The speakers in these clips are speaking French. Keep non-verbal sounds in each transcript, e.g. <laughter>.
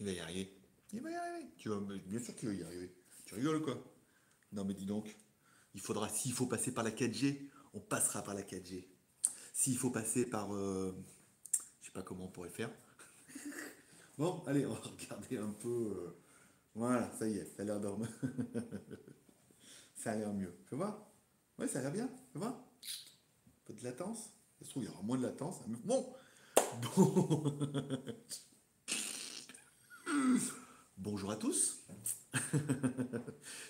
Il va y arriver. Il va y arriver. Tu vas, bien sûr qu'il va y arriver. Tu rigoles quoi? Non mais dis donc, il faudra, s'il faut passer par la 4G, on passera par la 4G. S'il faut passer par... Euh, je sais pas comment on pourrait faire. <laughs> bon, allez, on va regarder un peu... Euh, voilà, ça y est, ça a l'air d'orme. <laughs> ça a l'air mieux. Fais voir Ouais, ça a l'air bien. Fais voir Un peu de latence. Ça se trouve, il y aura moins de latence. Bon <laughs> Bon Bonjour à tous, <laughs>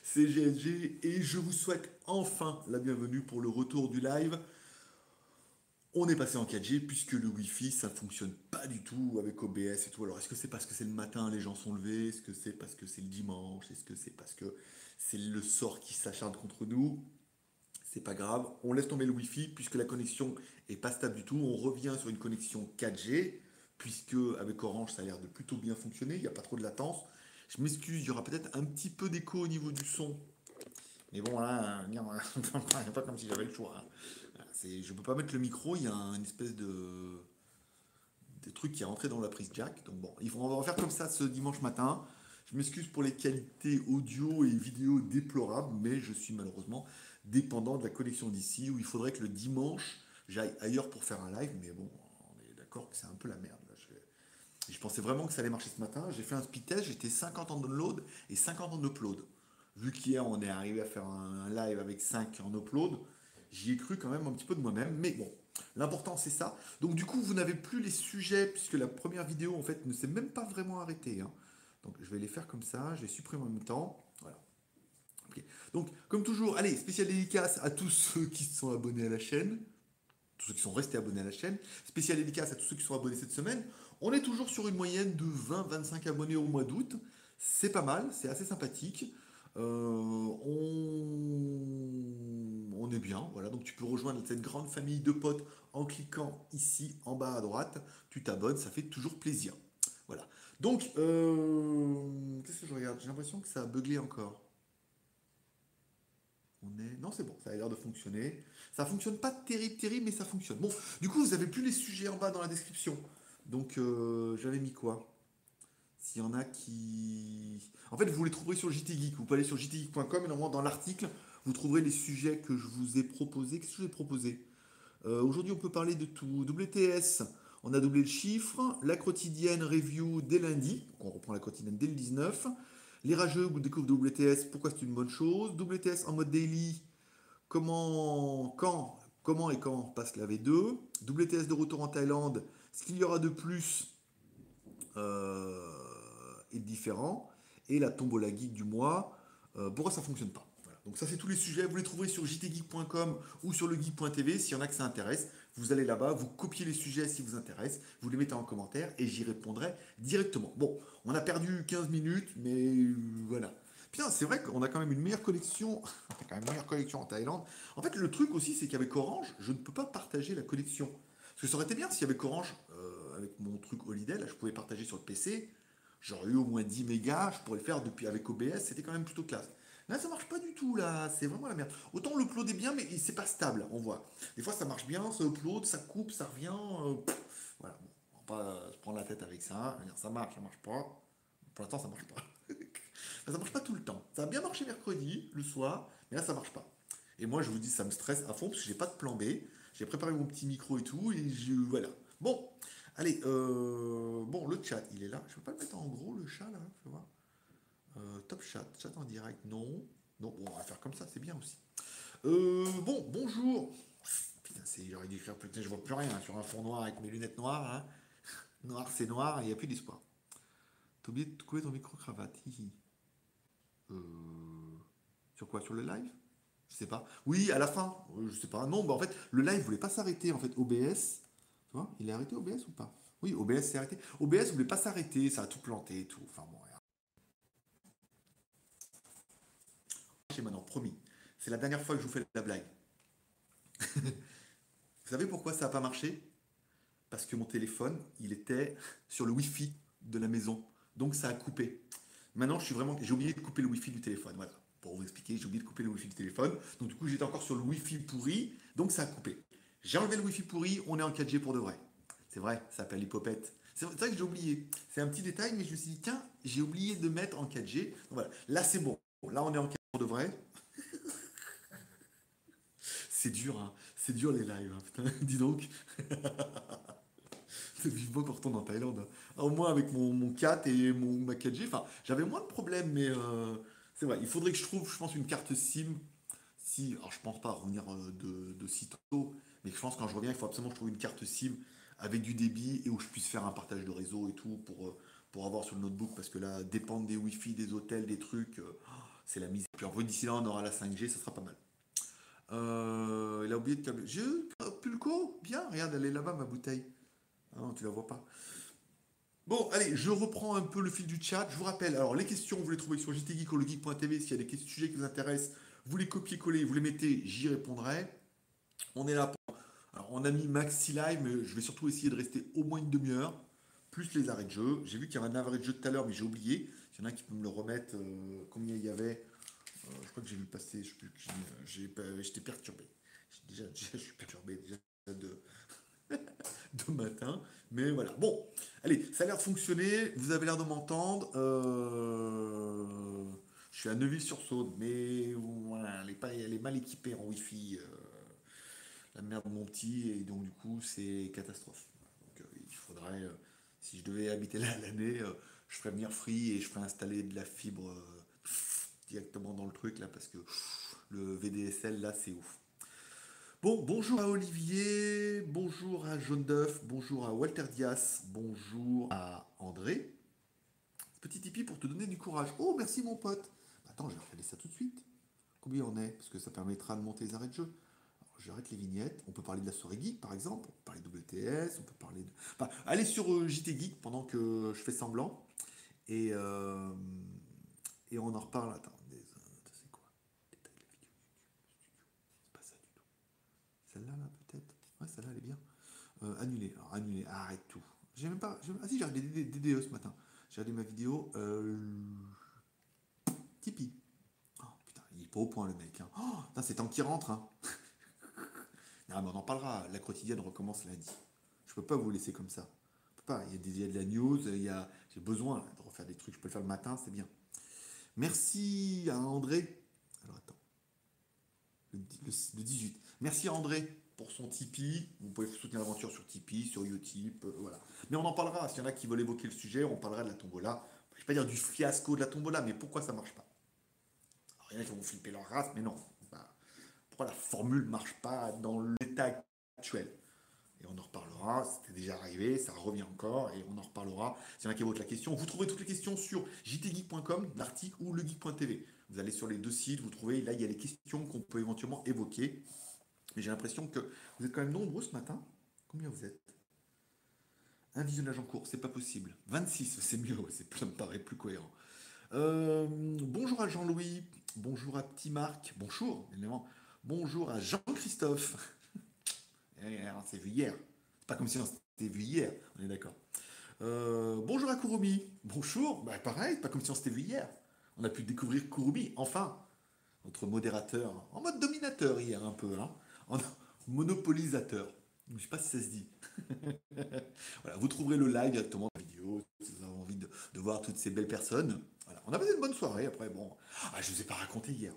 c'est GSG et je vous souhaite enfin la bienvenue pour le retour du live. On est passé en 4G puisque le Wi-Fi ça fonctionne pas du tout avec OBS et tout. Alors est-ce que c'est parce que c'est le matin, les gens sont levés? Est-ce que c'est parce que c'est le dimanche? Est-ce que c'est parce que c'est le sort qui s'acharne contre nous? C'est pas grave, on laisse tomber le Wi-Fi puisque la connexion est pas stable du tout. On revient sur une connexion 4G puisque avec Orange ça a l'air de plutôt bien fonctionner, il n'y a pas trop de latence. Je m'excuse, il y aura peut-être un petit peu d'écho au niveau du son. Mais bon, là, <laughs> a pas comme si j'avais le choix. Hein. Je ne peux pas mettre le micro, il y a une espèce de, des trucs qui est rentré dans la prise jack. Donc bon, on va refaire comme ça ce dimanche matin. Je m'excuse pour les qualités audio et vidéo déplorables, mais je suis malheureusement dépendant de la connexion d'ici, où il faudrait que le dimanche, j'aille ailleurs pour faire un live, mais bon, on est d'accord que c'est un peu la merde je pensais vraiment que ça allait marcher ce matin. J'ai fait un speed test, j'étais 50 en download et 50 en upload. Vu qu'hier on est arrivé à faire un, live avec 5 en upload, j'y ai cru quand même un petit peu de moi-même. Mais bon, l'important c'est ça. Donc du coup, vous n'avez plus les sujets puisque la première vidéo en fait ne s'est même pas vraiment arrêtée. Hein. Donc je vais les faire comme ça, je les supprime en même temps. Voilà. Donc comme toujours, allez, spécial dédicace à tous ceux qui sont abonnés à la chaîne, tous ceux qui sont restés abonnés à la chaîne. Spécial dédicace à tous ceux qui sont abonnés cette semaine. On est toujours sur une moyenne de 20-25 abonnés au mois d'août. C'est pas mal, c'est assez sympathique. Euh, on... est bien, voilà. Donc tu peux rejoindre cette grande famille de potes en cliquant ici en bas à droite. Tu t'abonnes, ça fait toujours plaisir. Voilà. Donc, euh, qu'est-ce que je regarde? J'ai l'impression que ça a buglé encore. Non, c'est bon, ça a l'air de fonctionner. Ça fonctionne pas terrible, terrible, mais ça fonctionne. Bon, du coup, vous avez plus les sujets en bas dans la description. Donc euh, j'avais mis quoi? S'il y en a qui... En fait, vous les trouverez sur JT Geek. Vous pouvez aller sur jtgeek.com et normalement dans l'article, vous trouverez les sujets que je vous ai proposés. Qu'est-ce que je proposé? Euh, Aujourd'hui, on peut parler de tout. WTS, on a doublé le chiffre. La quotidienne review dès lundi. on reprend la quotidienne dès le 19. Les rageux, vous découvrez WTS, pourquoi c'est une bonne chose? WTS en mode daily, comment, quand, comment et quand passe la V2. WTS de retour en Thaïlande, ce qu'il y aura de plus euh, est différent. Et la tombola geek du mois, euh, pourquoi ça ne fonctionne pas? Donc ça c'est tous les sujets, vous les trouverez sur jtgeek.com ou sur le geek.tv. S'il y en a que ça intéresse, vous allez là-bas, vous copiez les sujets si vous intéressent, vous les mettez en commentaire et j'y répondrai directement. Bon, on a perdu 15 minutes, mais voilà. Putain, c'est vrai qu'on a quand même une meilleure collection. <laughs> quand même une meilleure collection en Thaïlande. En fait, le truc aussi, c'est qu'avec Orange, je ne peux pas partager la collection. Parce que ça aurait été bien s'il y avait Orange avec mon truc Holiday, là, je pouvais partager sur le PC. J'aurais eu au moins 10 mégas, je pourrais le faire depuis avec OBS, c'était quand même plutôt classe. Là, ça marche pas du tout, là, c'est vraiment la merde. Autant l'upload est bien, mais c'est pas stable, on voit. Des fois, ça marche bien, ça upload, ça coupe, ça revient. Euh, voilà, on va pas se prendre la tête avec ça. Ça marche, ça marche pas. Pour l'instant, ça marche pas. <laughs> ça marche pas tout le temps. Ça a bien marché mercredi, le soir, mais là, ça marche pas. Et moi, je vous dis, ça me stresse à fond parce que j'ai pas de plan B. J'ai préparé mon petit micro et tout, et je, voilà. Bon, Allez, euh, bon, le chat, il est là. Je ne peux pas le mettre en gros, le chat, là. Voir. Euh, top chat, chat en direct, non. Non, bon, on va faire comme ça, c'est bien aussi. Euh, bon, bonjour. Putain, j'aurais dû faire, putain, je vois plus rien hein, sur un fond noir avec mes lunettes noires. Hein. <laughs> Noir, c'est noir, il n'y a plus d'espoir. T'as oublié de couper ton micro-cravate. sur quoi Sur le live? Je sais pas. Oui, à la fin. Je sais pas. Non, bah en fait, le live voulait pas s'arrêter. En fait, OBS, il est arrêté OBS ou pas? Oui, OBS s'est arrêté. OBS voulait pas s'arrêter, ça a tout planté et tout. Enfin bon, maintenant, promis. C'est la dernière fois que je vous fais la blague. <laughs> vous savez pourquoi ça n'a pas marché? Parce que mon téléphone, il était sur le Wi-Fi de la maison. Donc ça a coupé. Maintenant, je suis vraiment. J'ai oublié de couper le Wi-Fi du téléphone. Voilà. Pour vous expliquer, j'ai oublié de couper le Wi-Fi du téléphone. Donc du coup, j'étais encore sur le Wi-Fi pourri. Donc ça a coupé. J'ai enlevé le Wi-Fi pourri, on est en 4G pour de vrai. C'est vrai, ça s'appelle l'hypopète. C'est vrai que j'ai oublié. C'est un petit détail, mais je me suis dit, tiens, j'ai oublié de mettre en 4G. voilà. Là, c'est bon. Là, on est en 4G de vrai. <laughs> c'est dur, hein. C'est dur les lives, hein. putain. <laughs> Dis donc. c'est vivement qu'on retourne en Thaïlande. Hein. Au moins avec mon, mon 4 et mon, ma 4G. Enfin, j'avais moins de problèmes, mais euh, c'est vrai. Il faudrait que je trouve, je pense, une carte SIM. Si, alors je pense pas revenir euh, de, de sitôt, mais je pense que quand je reviens, il faut absolument que je trouve une carte SIM avec du débit et où je puisse faire un partage de réseau et tout pour, euh, pour avoir sur le notebook parce que là, dépendre des Wi-Fi, des hôtels, des trucs, euh, c'est la mise. Puis en d'ici là, on aura la 5G, ça sera pas mal. Euh, il a oublié de câbler. J'ai Pulco Bien, regarde, elle est là-bas, ma bouteille. Ah non, tu la vois pas. Bon, allez, je reprends un peu le fil du chat. Je vous rappelle, alors les questions, vous les trouvez sur jtgeekologeek.tv. S'il y a des sujets qui vous intéressent, vous les copiez-collez, vous les mettez, j'y répondrai. On est là pour alors, on a mis maxi live, mais je vais surtout essayer de rester au moins une demi-heure, plus les arrêts de jeu. J'ai vu qu'il y avait un arrêt de jeu tout à l'heure, mais j'ai oublié. S'il y en a qui peut me le remettre, euh, combien il y avait euh, Je crois que j'ai vu passer, je plus, j'étais perturbé. <laughs> Déjà, je suis perturbé déjà de, <laughs> de matin. Mais voilà. Bon, allez, ça a l'air de fonctionner. Vous avez l'air de m'entendre. Euh, je suis à Neuville-sur-Saône, mais voilà, elle est, mal équipée en Wi-Fi la merde de mon petit, et donc du coup, c'est catastrophe. Donc, euh, il faudrait, euh, si je devais habiter là <laughs> l'année, euh, je ferais venir Free et je ferais installer de la fibre directement dans le truc là, parce que le VDSL là, c'est ouf. Bon, bonjour à Olivier, bonjour à Jaune d'œuf, bonjour à Walter Dias, bonjour à André. Petit tipi pour te donner du courage. Oh, merci mon pote. Attends, je vais regarder ça tout de suite. Combien on est? Parce que ça permettra de monter les arrêts de jeu j'arrête les vignettes. On peut parler de la soirée geek, par exemple. On peut parler de WTS. On peut parler de. Enfin, allez sur euh, JT Geek pendant que je fais semblant. Et, euh, et on en reparle. Attends, c'est quoi? Détail la vidéo C'est pas ça du tout. Celle-là, là, peut-être? Ouais, celle-là, elle est bien. Euh, annuler. Alors, annuler. arrête tout. J'ai même pas. Ah si, j'ai regardé DDE ce matin. J'ai regardé ma vidéo. Euh, Tipeee. Oh, putain, il est pas au point, le mec. Hein. Oh, c'est tant qu'il rentre. Hein. <laughs> Ah, on en parlera. La quotidienne recommence lundi. Je peux pas vous laisser comme ça. Il y a, des, de la news. Il y a, j'ai besoin de refaire des trucs. Je peux le faire le matin, c'est bien. Merci à André. Alors attends. Le, 18. Merci à André pour son Tipeee. Vous pouvez soutenir l'aventure sur Tipeee, sur Utip, euh, voilà. Mais on en parlera. S'il y en a qui veulent évoquer le sujet, on parlera de la tombola. Je ne vais pas dire du fiasco de la tombola, mais pourquoi ça marche pas? Alors, il y en a vont flipper leur race, mais non la formule ne marche pas dans l'état actuel. Et on en reparlera, c'était déjà arrivé, ça revient encore, et on en reparlera. S'il y qui votent la question, vous trouvez toutes les questions sur jtgeek.com, l'article ou legeek.tv. Vous allez sur les deux sites, vous trouvez, là il y a les questions qu'on peut éventuellement évoquer. Mais j'ai l'impression que vous êtes quand même nombreux ce matin. Combien vous êtes? Un visionnage en cours, c'est pas possible. 26, c'est mieux, ça me paraît plus cohérent. Euh, bonjour à Jean-Louis, bonjour à Petit Marc, bonjour, évidemment. Bonjour à Jean-Christophe. <laughs> Eh, on s'est vu hier. Pas comme si on s'était vu hier, on est d'accord. Euh, bonjour à Kurumi. Bonjour. Bah, pareil, pas comme si on s'était vu hier. On a pu découvrir Kurumi, enfin. Notre modérateur, en mode dominateur hier un peu, hein. en <laughs> monopolisateur. Je ne sais pas si ça se dit. <laughs> voilà, vous trouverez le live directement la vidéo si vous avez envie de, voir toutes ces belles personnes. Voilà. On a passé une bonne soirée après. Bon, ah, je ne vous ai pas raconté hier.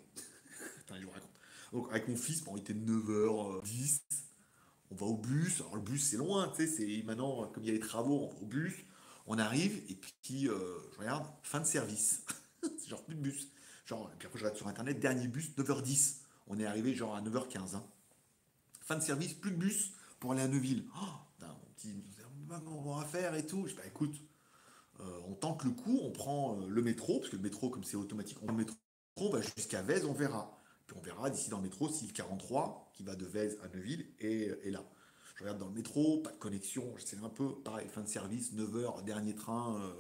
Attends, je vous raconte. Donc avec mon fils, bon, il était 9h10, on va au bus, alors le bus c'est loin, tu sais, c'est maintenant, comme il y a les travaux, on va au bus, on arrive, et puis euh, je regarde, fin de service. <laughs> c'est genre plus de bus. Genre, puis après je regarde sur internet, dernier bus, 9h10. On est arrivé genre à 9h15. Hein. Fin de service, plus de bus pour aller à Neuville. Oh, mon petit, on va faire et tout. Je dis, bah écoute, euh, on tente le coup, on prend euh, le métro, parce que le métro, comme c'est automatique, on le métro, on va jusqu'à Vez, on verra on verra d'ici dans le métro si le 43 qui va de Vèze à Neuville est, là. Je regarde dans le métro, pas de connexion, c'est un peu pareil, fin de service, 9h, dernier train euh,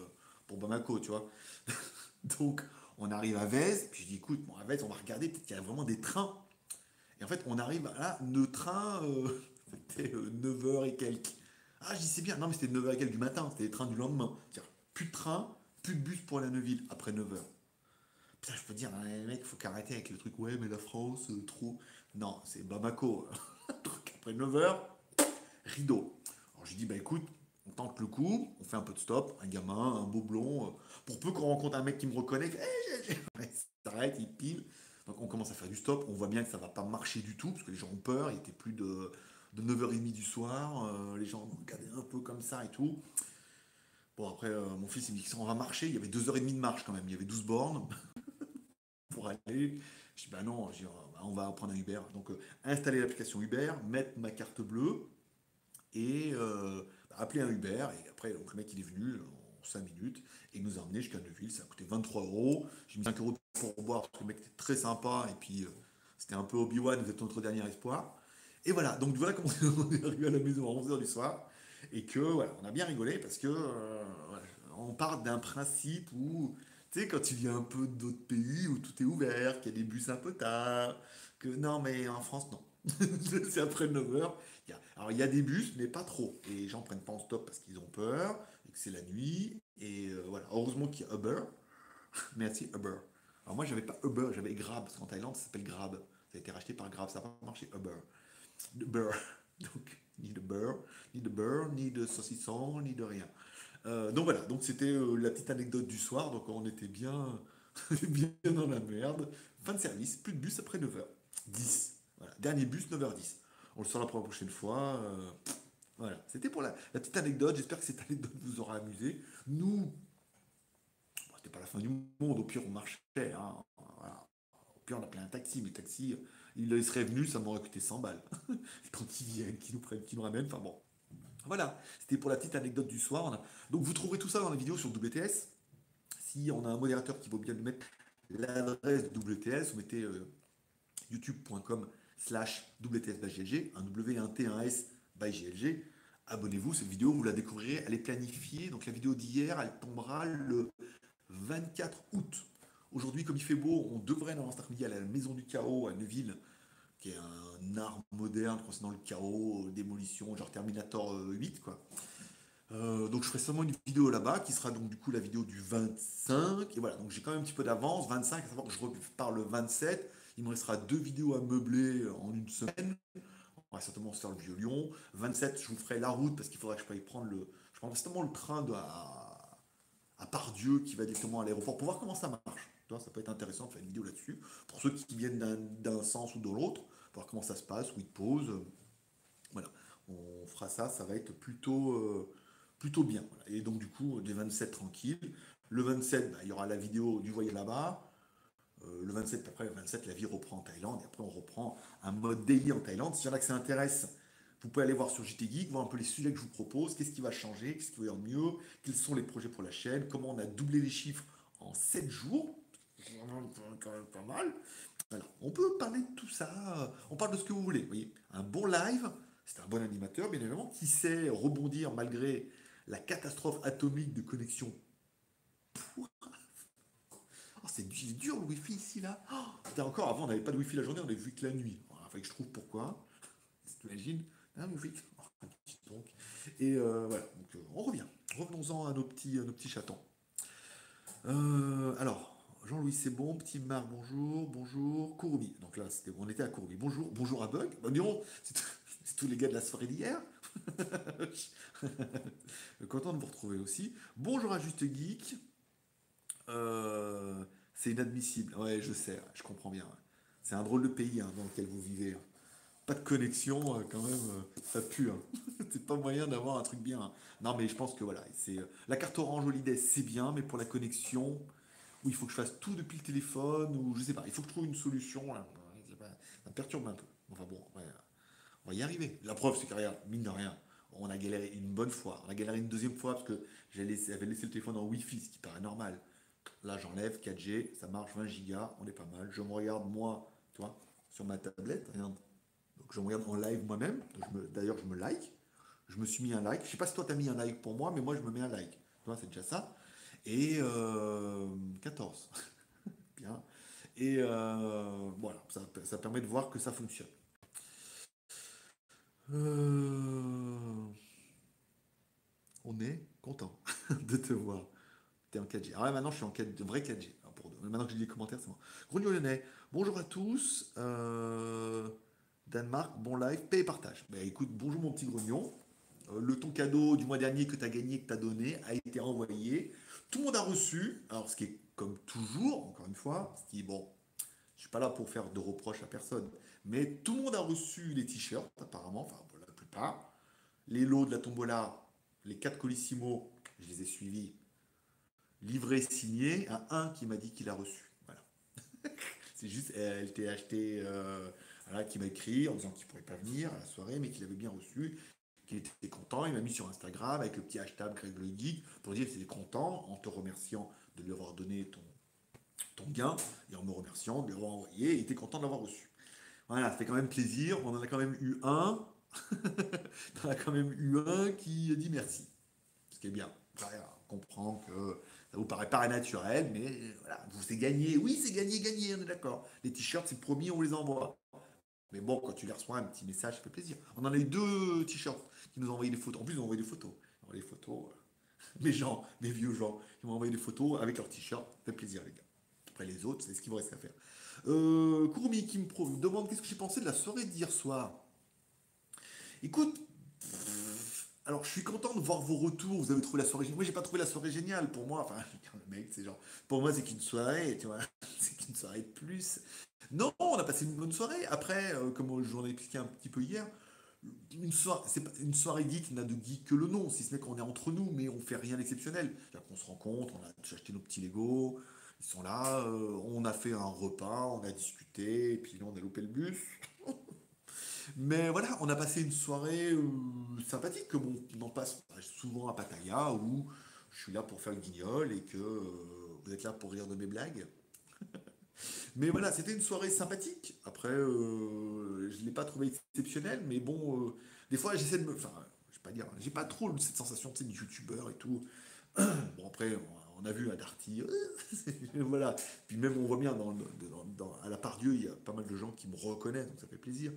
pour Bamako, tu vois. <laughs> Donc on arrive à Vèze, puis je dis écoute, bon, à Vèze, on va regarder, peut-être qu'il y a vraiment des trains. Et en fait, on arrive là, le train, c'était 9h euh, et quelques. Ah, je dis c'est bien, non, mais c'était 9h et quelques du matin, c'était les trains du lendemain. Plus de train, plus de bus pour à Neuville après 9h. Putain, je peux dire, les mecs, faut qu'arrêter avec le truc, ouais, mais la France, euh, trop. Non, c'est Bamako. <laughs> Après 9h, rideau. Alors je dis, bah écoute, On tente le coup, on fait un peu de stop, un gamin, un beau blond. euh, pour peu qu'on rencontre un mec qui me reconnaît, Eh, j'ai- j'ai- il s'arrête, il pile. Donc on commence à faire du stop, on voit bien que ça va pas marcher du tout, parce que les gens ont peur, il était plus de, de 9h30 du soir, euh, les gens regardaient un peu comme ça et tout. Bon après, mon fils il me dit on va marcher, il y avait 2h30 de marche quand même, il y avait 12 bornes pour aller. Je dis bah non, on va prendre un Uber. Donc euh, installer l'application Uber, mettre ma carte bleue et euh, appeler un Uber. Et après, donc, le mec il est venu en 5 minutes et il nous a emmené jusqu'à Neuville. Ça a coûté 23 euros. J'ai mis 5 euros pour boire parce que le mec était très sympa et puis euh, c'était un peu Obi-Wan, vous êtes notre dernier espoir. Et voilà, donc voilà comment <laughs> on est arrivé à la maison à 11h du soir. Et que voilà, on a bien rigolé parce que on part d'un principe où, tu sais, quand tu viens un peu d'autres pays où tout est ouvert, qu'il y a des bus un peu tard, que non, mais en France, non. <laughs> c'est après 9h. Il y a- alors il y a des bus, mais pas trop. Et les gens prennent pas en stop parce qu'ils ont peur et que c'est la nuit. Et euh, voilà, heureusement qu'il y a Uber. <laughs> Merci Uber. Alors moi, j'avais pas Uber, j'avais Grab, parce qu'en Thaïlande, ça s'appelle Grab. Ça a été racheté par Grab, ça n'a pas marché Uber. Uber. <laughs> Donc, ni de beurre, ni de beurre, ni de saucisson, ni de rien. Euh, donc voilà, donc c'était euh, la petite anecdote du soir, donc on était bien, <laughs> bien dans la merde. Fin de service, plus de bus après 9h. 10. Voilà, dernier bus 9h10. On le pour la prochaine fois. euh, voilà, c'était pour la, petite anecdote. J'espère que cette anecdote vous aura amusé. Nous, c'était pas la fin du monde. Au pire, on marchait. hein. Au pire, on appelait un taxi, mais le taxi, il serait venu, ça m'aurait coûté 100 balles. <laughs> Quand ils viennent, qu'ils nous prennent, qu'ils nous ramènent. Enfin bon. Voilà, c'était pour la petite anecdote du soir. Donc vous trouverez tout ça dans la vidéo sur WTS. Si on a un modérateur qui vaut bien nous mettre l'adresse de WTS, vous mettez euh, youtube.com slash WTS by GLG, un W, un T, un S by GLG. Abonnez-vous, cette vidéo, vous la découvrirez, elle est planifiée. Donc la vidéo d'hier, elle tombera le 24 août. Aujourd'hui, comme il fait beau, on devrait dans cet après-midi à la Maison du Chaos à Neuville, qui est un art moderne concernant le chaos, euh, démolition, genre Terminator euh, 8, quoi. Euh, donc je ferai seulement une vidéo là-bas, qui sera donc du coup la vidéo du 25. Et voilà, donc j'ai quand même un petit peu d'avance, 25, à savoir que je repars le 27. Il me restera deux vidéos à meubler en une semaine. On va certainement se faire le vieux Lyon. 27, je vous ferai la route, parce qu'il faudra que je paye prendre le... Je prends certainement le train de, à, à Pardieu, qui va directement à l'aéroport, pour voir comment ça marche. Ça peut être intéressant de faire une vidéo là-dessus. Pour ceux qui viennent d'un- sens ou de l'autre, voir comment ça se passe, où ils posent. Voilà, on fera ça, ça va être plutôt, euh, plutôt bien. Et donc du coup, des 27 tranquilles. Le 27, bah, il y aura la vidéo du voyage là-bas. Euh, le 27, après le 27, la vie reprend en Thaïlande. Et après, on reprend un mode daily en Thaïlande. S'il y en a que ça intéresse, vous pouvez aller voir sur JT Geek, voir un peu les sujets que je vous propose, qu'est-ce qui va changer, qu'est-ce qui va de mieux, quels sont les projets pour la chaîne, comment on a doublé les chiffres en 7 jours? Pas mal. Voilà. On peut parler de tout ça, on parle de ce que vous voulez. Vous un bon live, c'est un bon animateur, bien évidemment, qui sait rebondir malgré la catastrophe atomique de connexion. Oh, c'est du- c'est dur le wifi ici là. Oh, encore avant on n'avait pas de wifi la journée, on avait vu que la nuit. Il que je trouve pourquoi. T'imagines wifi. Oh. Et euh, voilà, donc euh, on revient. Revenons-en à nos petits, nos petits chatons. Euh, alors, Jean-Louis, c'est bon. Petit Marc, bonjour. Bonjour. Courbi. Donc là, c'était, on était à Courbi. Bonjour. Bonjour à Bug. Bah, disons, <laughs> c'est, tous les gars de la soirée d'hier. <laughs> Content de vous retrouver aussi. Bonjour à Juste Geek. Euh, c'est inadmissible. Ouais, je sais, je comprends bien. C'est un drôle de pays hein, dans lequel vous vivez. hein. Pas de connexion, euh, quand même, euh, ça pue. hein. <laughs> c'est pas moyen d'avoir un truc bien. Non, mais je pense que voilà, c'est la carte Orange Holiday, c'est bien, mais pour la connexion, où il faut que je fasse tout depuis le téléphone, ou je sais pas, il faut que je trouve une solution. pas- ça me perturbe un peu. Enfin bon, on va y arriver. La preuve, c'est que regarde, mine de rien, on a galéré une bonne fois. On a galéré une deuxième fois parce que j'avais laissé, le téléphone en Wi-Fi, ce qui paraît normal. Là, j'enlève 4G, ça marche 20 gigas, on est pas mal. Je me regarde moi, tu vois, sur ma tablette. Donc je me regarde en live moi-même. D'ailleurs, je me like. Je me suis mis un like. Je sais pas si toi t'as mis un like pour moi, mais moi je me mets un like. Tu vois, c'est déjà ça. Et euh, 14. <laughs> Bien. Et euh, voilà, ça, ça permet de voir que ça fonctionne. Euh, On est content <laughs> de te voir. T'es en 4G. Ah ouais, maintenant je suis en 4, vrai 4G. Ah. Maintenant que j'ai les commentaires, c'est bon. Grognon Lyonnais, bonjour à tous. Euh, Danemark, bon live, paix et partage. Bah écoute, bonjour mon petit grognon. euh, le ton cadeau du mois dernier que tu as gagné, que tu as donné, a été envoyé. Tout le monde a reçu. Alors, ce qui est comme toujours, encore une fois, ce qui bon, je suis pas là pour faire de reproches à personne, mais tout le monde a reçu les t-shirts, apparemment, enfin, la plupart. Les lots de la tombola, les quatre colissimo, je les ai suivis, livrés, signés, à un qui m'a dit qu'il a reçu. Voilà. <laughs> C'est juste, achetée, euh, voilà, qui m'a écrit en disant qu'il pourrait pas venir à la soirée, mais qu'il avait bien reçu, qu'il était content. Il m'a mis sur Instagram avec le petit hashtag Greg le Geek pour dire qu'il était content en te remerciant de lui avoir donné ton, ton gain et en me remerciant de l'avoir envoyé. Il était content de l'avoir reçu. Voilà, ça fait quand même plaisir. On en a quand même eu un. <laughs> on en a quand même eu un qui a dit merci. Ce qui est bien. on comprend que ça vous paraît pas naturel, mais voilà, vous c'est gagné. Oui, c'est gagné, gagné, on est d'accord. Les t-shirts, c'est promis, on les envoie. Mais bon, quand tu les reçois, un petit message, ça fait plaisir. On en a eu deux t-shirts qui nous ont envoyé des photos. En plus, ils ont envoyé des photos. Les photos, euh, <laughs> mes gens, mes vieux gens, ils m'ont envoyé des photos avec leurs t-shirts. Ça fait plaisir, les gars. Après, les autres, c'est ce qu'il vous reste à faire. Euh, Kourmi qui me demande qu'est-ce que j'ai pensé de la soirée d'hier soir? Écoute, alors je suis content de voir vos retours. Vous avez trouvé la soirée géniale. Moi, j'ai pas trouvé la soirée géniale. Pour moi, enfin, <laughs> mec, c'est genre, pour moi, c'est qu'une soirée, tu vois, <laughs> c'est qu'une soirée de plus. Non, on a passé une bonne soirée. Après, euh, comme je vous en ai expliqué un petit peu hier, une soirée, une soirée geek n'a de geek que le nom, si ce n'est qu'on est entre nous, mais on fait rien d'exceptionnel. On se rencontre, on a acheté nos petits Lego, ils sont là, euh, on a fait un repas, on a discuté, et puis là on a loupé le bus. Mais voilà, on a passé une soirée euh, sympathique, comme on, en passe souvent à Pattaya, où je suis là pour faire le guignol et que vous êtes là pour rire de mes blagues. <laughs> Mais voilà, c'était une soirée sympathique. Après, euh, je ne l'ai pas trouvé exceptionnelle, mais bon, euh, des fois, j'essaie de me. Enfin, je vais pas dire, j'ai pas trop cette sensation de youtubeur et tout. <clears throat> bon, après, on a vu à Darty, <laughs> voilà. Puis même, on voit bien, dans, à la part Dieu, il y a pas mal de gens qui me reconnaissent, donc ça fait plaisir.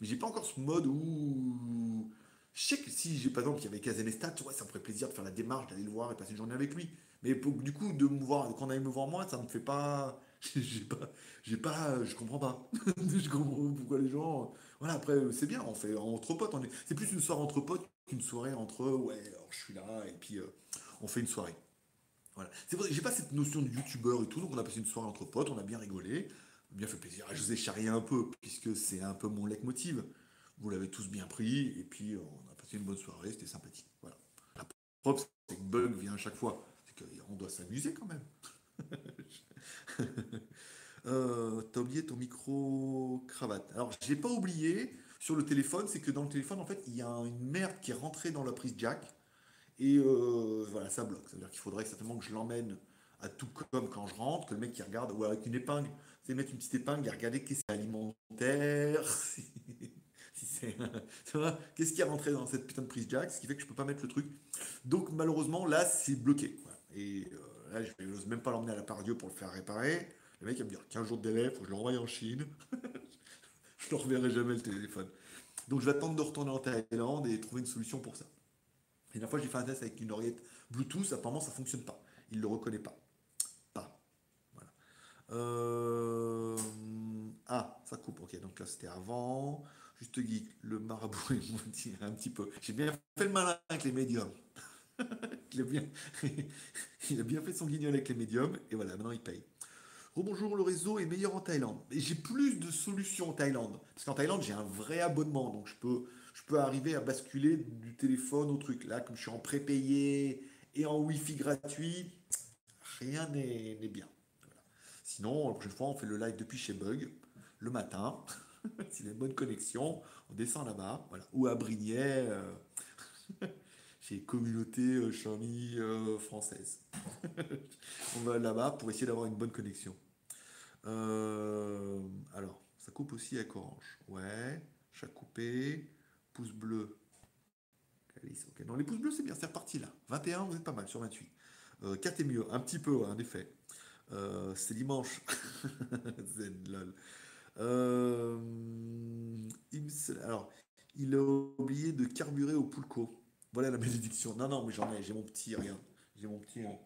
Mais j'ai pas encore ce mode où. Je sais que si j'ai par exemple qu'il y avait ouais, ça me ferait plaisir de faire la démarche, d'aller le voir et passer une journée avec lui. Mais du coup, de me voir, quand on aille me voir moi, ça me fait pas <laughs> j'ai pas, j'ai pas, je comprends pas. <laughs> je comprends pourquoi les gens. Voilà, après, c'est bien, on fait entre potes. C'est plus une soirée entre potes qu'une soirée entre, ouais, alors je suis là, et puis euh, on fait une soirée. Voilà. C'est j'ai pas cette notion de youtubeur et tout, donc on a passé une soirée entre potes, on a bien rigolé, bien fait plaisir. Je vous ai charrié un peu, puisque c'est un peu mon leitmotiv. Vous l'avez tous bien pris, et puis on a passé une bonne soirée, c'était sympathique. Voilà. La preuve, c'est que Bug vient à chaque fois. C'est qu'on doit s'amuser quand même. <laughs> euh, T'as oublié ton micro-cravate. Alors, j'ai pas oublié sur le téléphone, c'est que dans le téléphone, en fait, il y a une merde qui est rentrée dans la prise jack. Et euh, voilà, ça bloque. Ça veut dire qu'il faudrait certainement que je l'emmène à tout comme quand je rentre, que le mec qui regarde, ou avec une épingle, c'est mettre une petite épingle et regarder qu'est-ce qui est alimentaire, <laughs> qu'est-ce qui est rentré dans cette putain de prise jack, ce qui fait que je peux pas mettre le truc. Donc malheureusement, là, c'est bloqué. Et euh, Là, je n'ose même pas l'emmener à la part Dieu pour le faire réparer. Le mec va me dire 15 jours de délai, faut que je le renvoie en Chine. <laughs> je ne reverrai jamais le téléphone. Donc je vais attendre de retourner en Thaïlande et trouver une solution pour ça. Et la fois, j'ai fait un test avec une oreillette Bluetooth, apparemment ça ne fonctionne pas. Il ne le reconnaît. Pas. Euh, ah, ça coupe. Ok, donc là c'était avant. Juste geek, le marabout, il un petit peu. J'ai bien fait le malin avec les médiums. <laughs> il, a bien, <laughs> il a bien fait son guignol avec les médiums, et voilà, maintenant il paye. Rebonjour, le réseau est meilleur en Thaïlande. Et j'ai plus de solutions en Thaïlande. Parce qu'en Thaïlande, j'ai un vrai abonnement. Donc je peux, je peux arriver à basculer du téléphone au truc. Là, comme je suis en prépayé et en Wi-Fi gratuit, rien n'est bien. Sinon, la prochaine fois, on fait le live depuis chez Bug, le matin. S'il y a une bonne connexion, on descend là-bas. Voilà. Ou à Brignais. Euh, <laughs> chez communauté euh, euh, française. <laughs> on va là-bas pour essayer d'avoir une bonne connexion. Euh, alors, ça coupe aussi avec Orange. Ouais, chat coupé, pouce bleu. Non, les pouces bleus, c'est bien, c'est reparti là. 21, vous êtes pas mal sur 28. 4 est mieux, un petit peu, en effet. C'est dimanche. <laughs> Zen, alors, il a oublié de carburer au Poulco. Voilà la <laughs> bénédiction. Non, non, mais j'en ai, j'ai mon petit, rien. J'ai mon petit. Hein.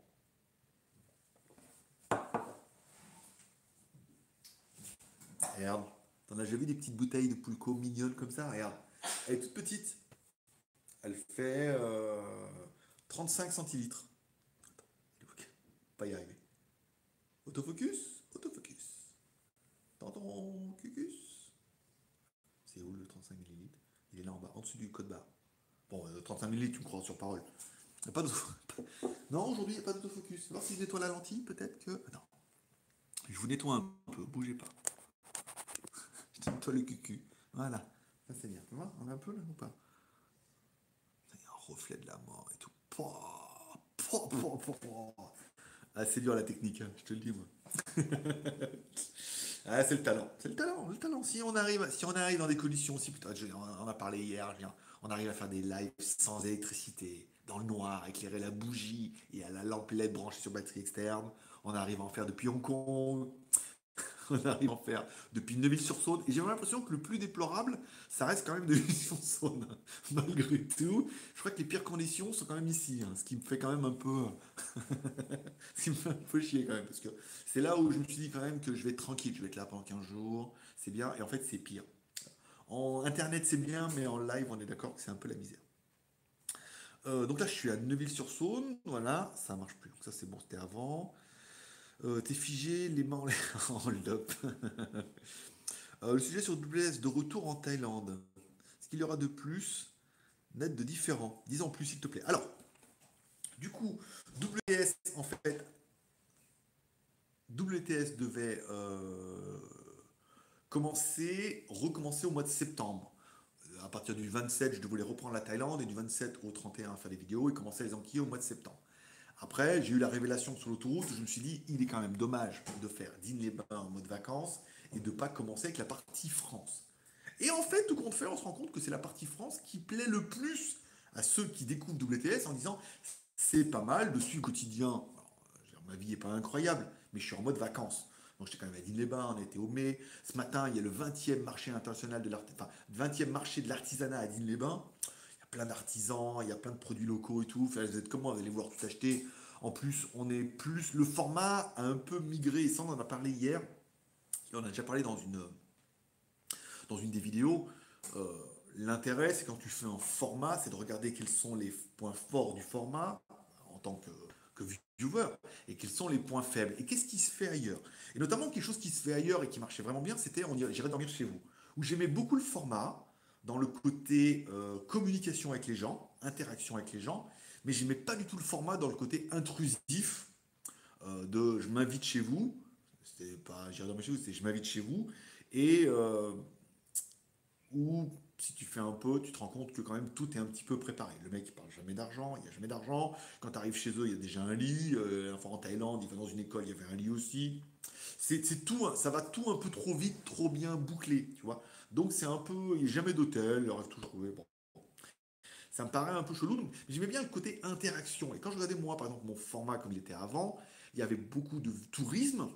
Regarde, t'en as déjà vu des petites bouteilles de pulco mignonnes comme ça? Regarde, elle est toute petite. Elle fait 35 centilitres. Pas y arriver. Autofocus, autofocus. Dans ton cucus. C'est où le 35 millilitres? Il est là en bas, en dessous du code barre. Bon, 35 euh, millilitres, tu me crois sur parole. pas <laughs> non, aujourd'hui, il n'y a pas d'autofocus. Alors si je nettoie la lentille, peut-être que. Non. Je vous nettoie un peu, bougez pas. <laughs> je nettoie le cucu. Voilà. Ça c'est bien. Tu vois, on a un peu là ou pas? Il y a un reflet de la mort et tout. Ah, c'est dur la technique, hein, je te le dis moi. <laughs> ah, c'est le talent, c'est le talent, le talent. Si on arrive, si on arrive dans des conditions aussi, putain, on a parlé hier, on arrive à faire des lives sans électricité, dans le noir, éclairer la bougie et à la lampe LED branchée sur batterie externe. On arrive à en faire depuis Hong Kong, on arrive à en faire depuis Neuville-sur-Saône. Et j'ai l'impression que le plus déplorable, ça reste quand même Neuville-sur-Saône. <laughs> Malgré tout, je crois que les pires conditions sont quand même ici. Hein, ce qui me fait quand même un peu. <laughs> ce qui me fait un peu chier quand même. Parce que c'est là où je me suis dit quand même que je vais être tranquille. Je vais être là pendant 15 jours. C'est bien. Et en fait, c'est pire. En internet, c'est bien, mais en live, on est d'accord que c'est un peu la misère. Euh, donc là, je suis à Neuville-sur-Saône. Voilà, ça marche plus. Donc ça, c'est bon, c'était avant. Euh, t'es figé, les mains en l'air <laughs> en lope. <laughs> Euh, le sujet sur WS de retour en Thaïlande. Ce qu'il y aura de plus, net de différent Dis en plus, s'il te plaît. Alors, du coup, WS, en fait, WTS devait euh, commencer, recommencer au mois de septembre. À partir du 27, je devais reprendre la Thaïlande et du 27 au 31 faire des vidéos et commencer les enquilles au mois de septembre. Après, j'ai eu la révélation sur l'autoroute, je me suis dit, il est quand même dommage de faire dîner-les-bains en mode vacances et de ne pas commencer avec la partie France. Et en fait, tout compte fait, on se rend compte que c'est la partie France qui plaît le plus à ceux qui découvrent WTS en disant, c'est pas mal de suivre quotidien. ma vie n'est pas incroyable, mais je suis en mode vacances. Donc j'étais quand même à Digne-les-Bains, on était au mai. Ce matin, il y a le 20e marché international de l'artisanat, enfin, 20e marché de l'artisanat à Digne-les-Bains plein d'artisans, il y a plein de produits locaux et tout. vous êtes comment Vous allez vouloir tout acheter. En plus, on est plus. Le format a un peu migré. Ça, on en a parlé hier. Et on a déjà parlé dans une, dans une des vidéos. Euh, l'intérêt, c'est quand tu fais un format, c'est de regarder quels sont les points forts du format en tant que, que viewer et quels sont les points faibles et qu'est-ce qui se fait ailleurs? Et notamment quelque chose qui se fait ailleurs et qui marchait vraiment bien, c'était j'irai dormir chez vous, où j'aimais beaucoup le format dans le côté euh, communication avec les gens, interaction avec les gens, mais je n'aimais pas du tout le format dans le côté intrusif euh, de je m'invite chez vous. C'était pas j'irai dans chez vous, c'était je m'invite chez vous. Et euh, où si tu fais un peu, tu te rends compte que quand même tout est un petit peu préparé. Le mec il parle jamais d'argent, il n'y a jamais d'argent. Quand tu arrives chez eux, il y a déjà un lit. enfin en Thaïlande, il va dans une école, il y avait un lit aussi. C'est tout, ça va tout un peu trop vite, trop bien bouclé, tu vois. Donc c'est un peu, il n'y a jamais d'hôtel, il rêve tout trouvé. Bon. Ça me paraît un peu chelou. Donc j'aimais bien le côté interaction. Et quand je regardais moi, par exemple, mon format comme il était avant, il y avait beaucoup de tourisme,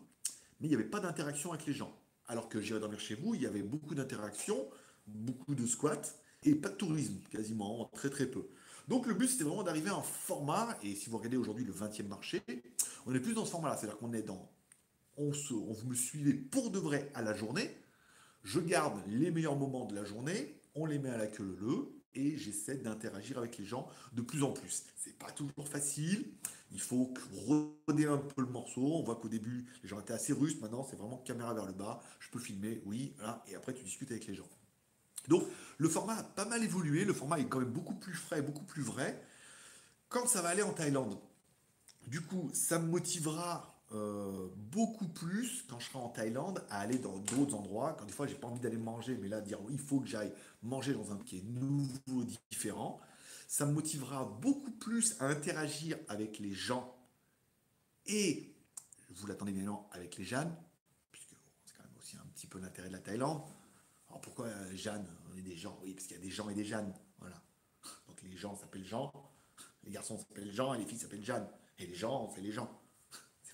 mais il n'y avait pas d'interaction avec les gens. Alors que j'irais dormir chez vous, il y avait beaucoup d'interaction, beaucoup de squats et pas de tourisme, quasiment, très très peu. Donc le but c'était vraiment d'arriver à un format, et si vous regardez aujourd'hui le 20e marché, on est plus dans ce format-là, c'est-à-dire qu'on est dans, on, se, on me suivait pour de vrai à la journée, je garde les meilleurs moments de la journée, on les met à la queue le et j'essaie d'interagir avec les gens de plus en plus. C'est pas toujours facile. Il faut roder un peu le morceau. On voit qu'au début, les gens étaient assez russes. Maintenant, c'est vraiment caméra vers le bas. Je peux filmer, oui, Et après, tu discutes avec les gens. Donc, le format a pas mal évolué. Le format est quand même beaucoup plus frais, beaucoup plus vrai. Quand ça va aller en Thaïlande, du coup, ça me motivera euh, beaucoup plus quand je serai en Thaïlande à aller dans d'autres endroits. Quand des fois j'ai pas envie d'aller manger, mais là dire oui, il faut que j'aille manger dans un qui est nouveau, différent, ça me motivera beaucoup plus à interagir avec les gens et vous l'attendez bien avec les Jeannes, puisque c'est quand même aussi un petit peu l'intérêt de la Thaïlande. Alors pourquoi euh, Jeanne On est des gens, oui, parce qu'il y a des gens et des Jeannes, voilà. Donc les gens s'appellent Jean, les garçons s'appellent Jean et les filles s'appellent Jeanne, et les gens on fait les gens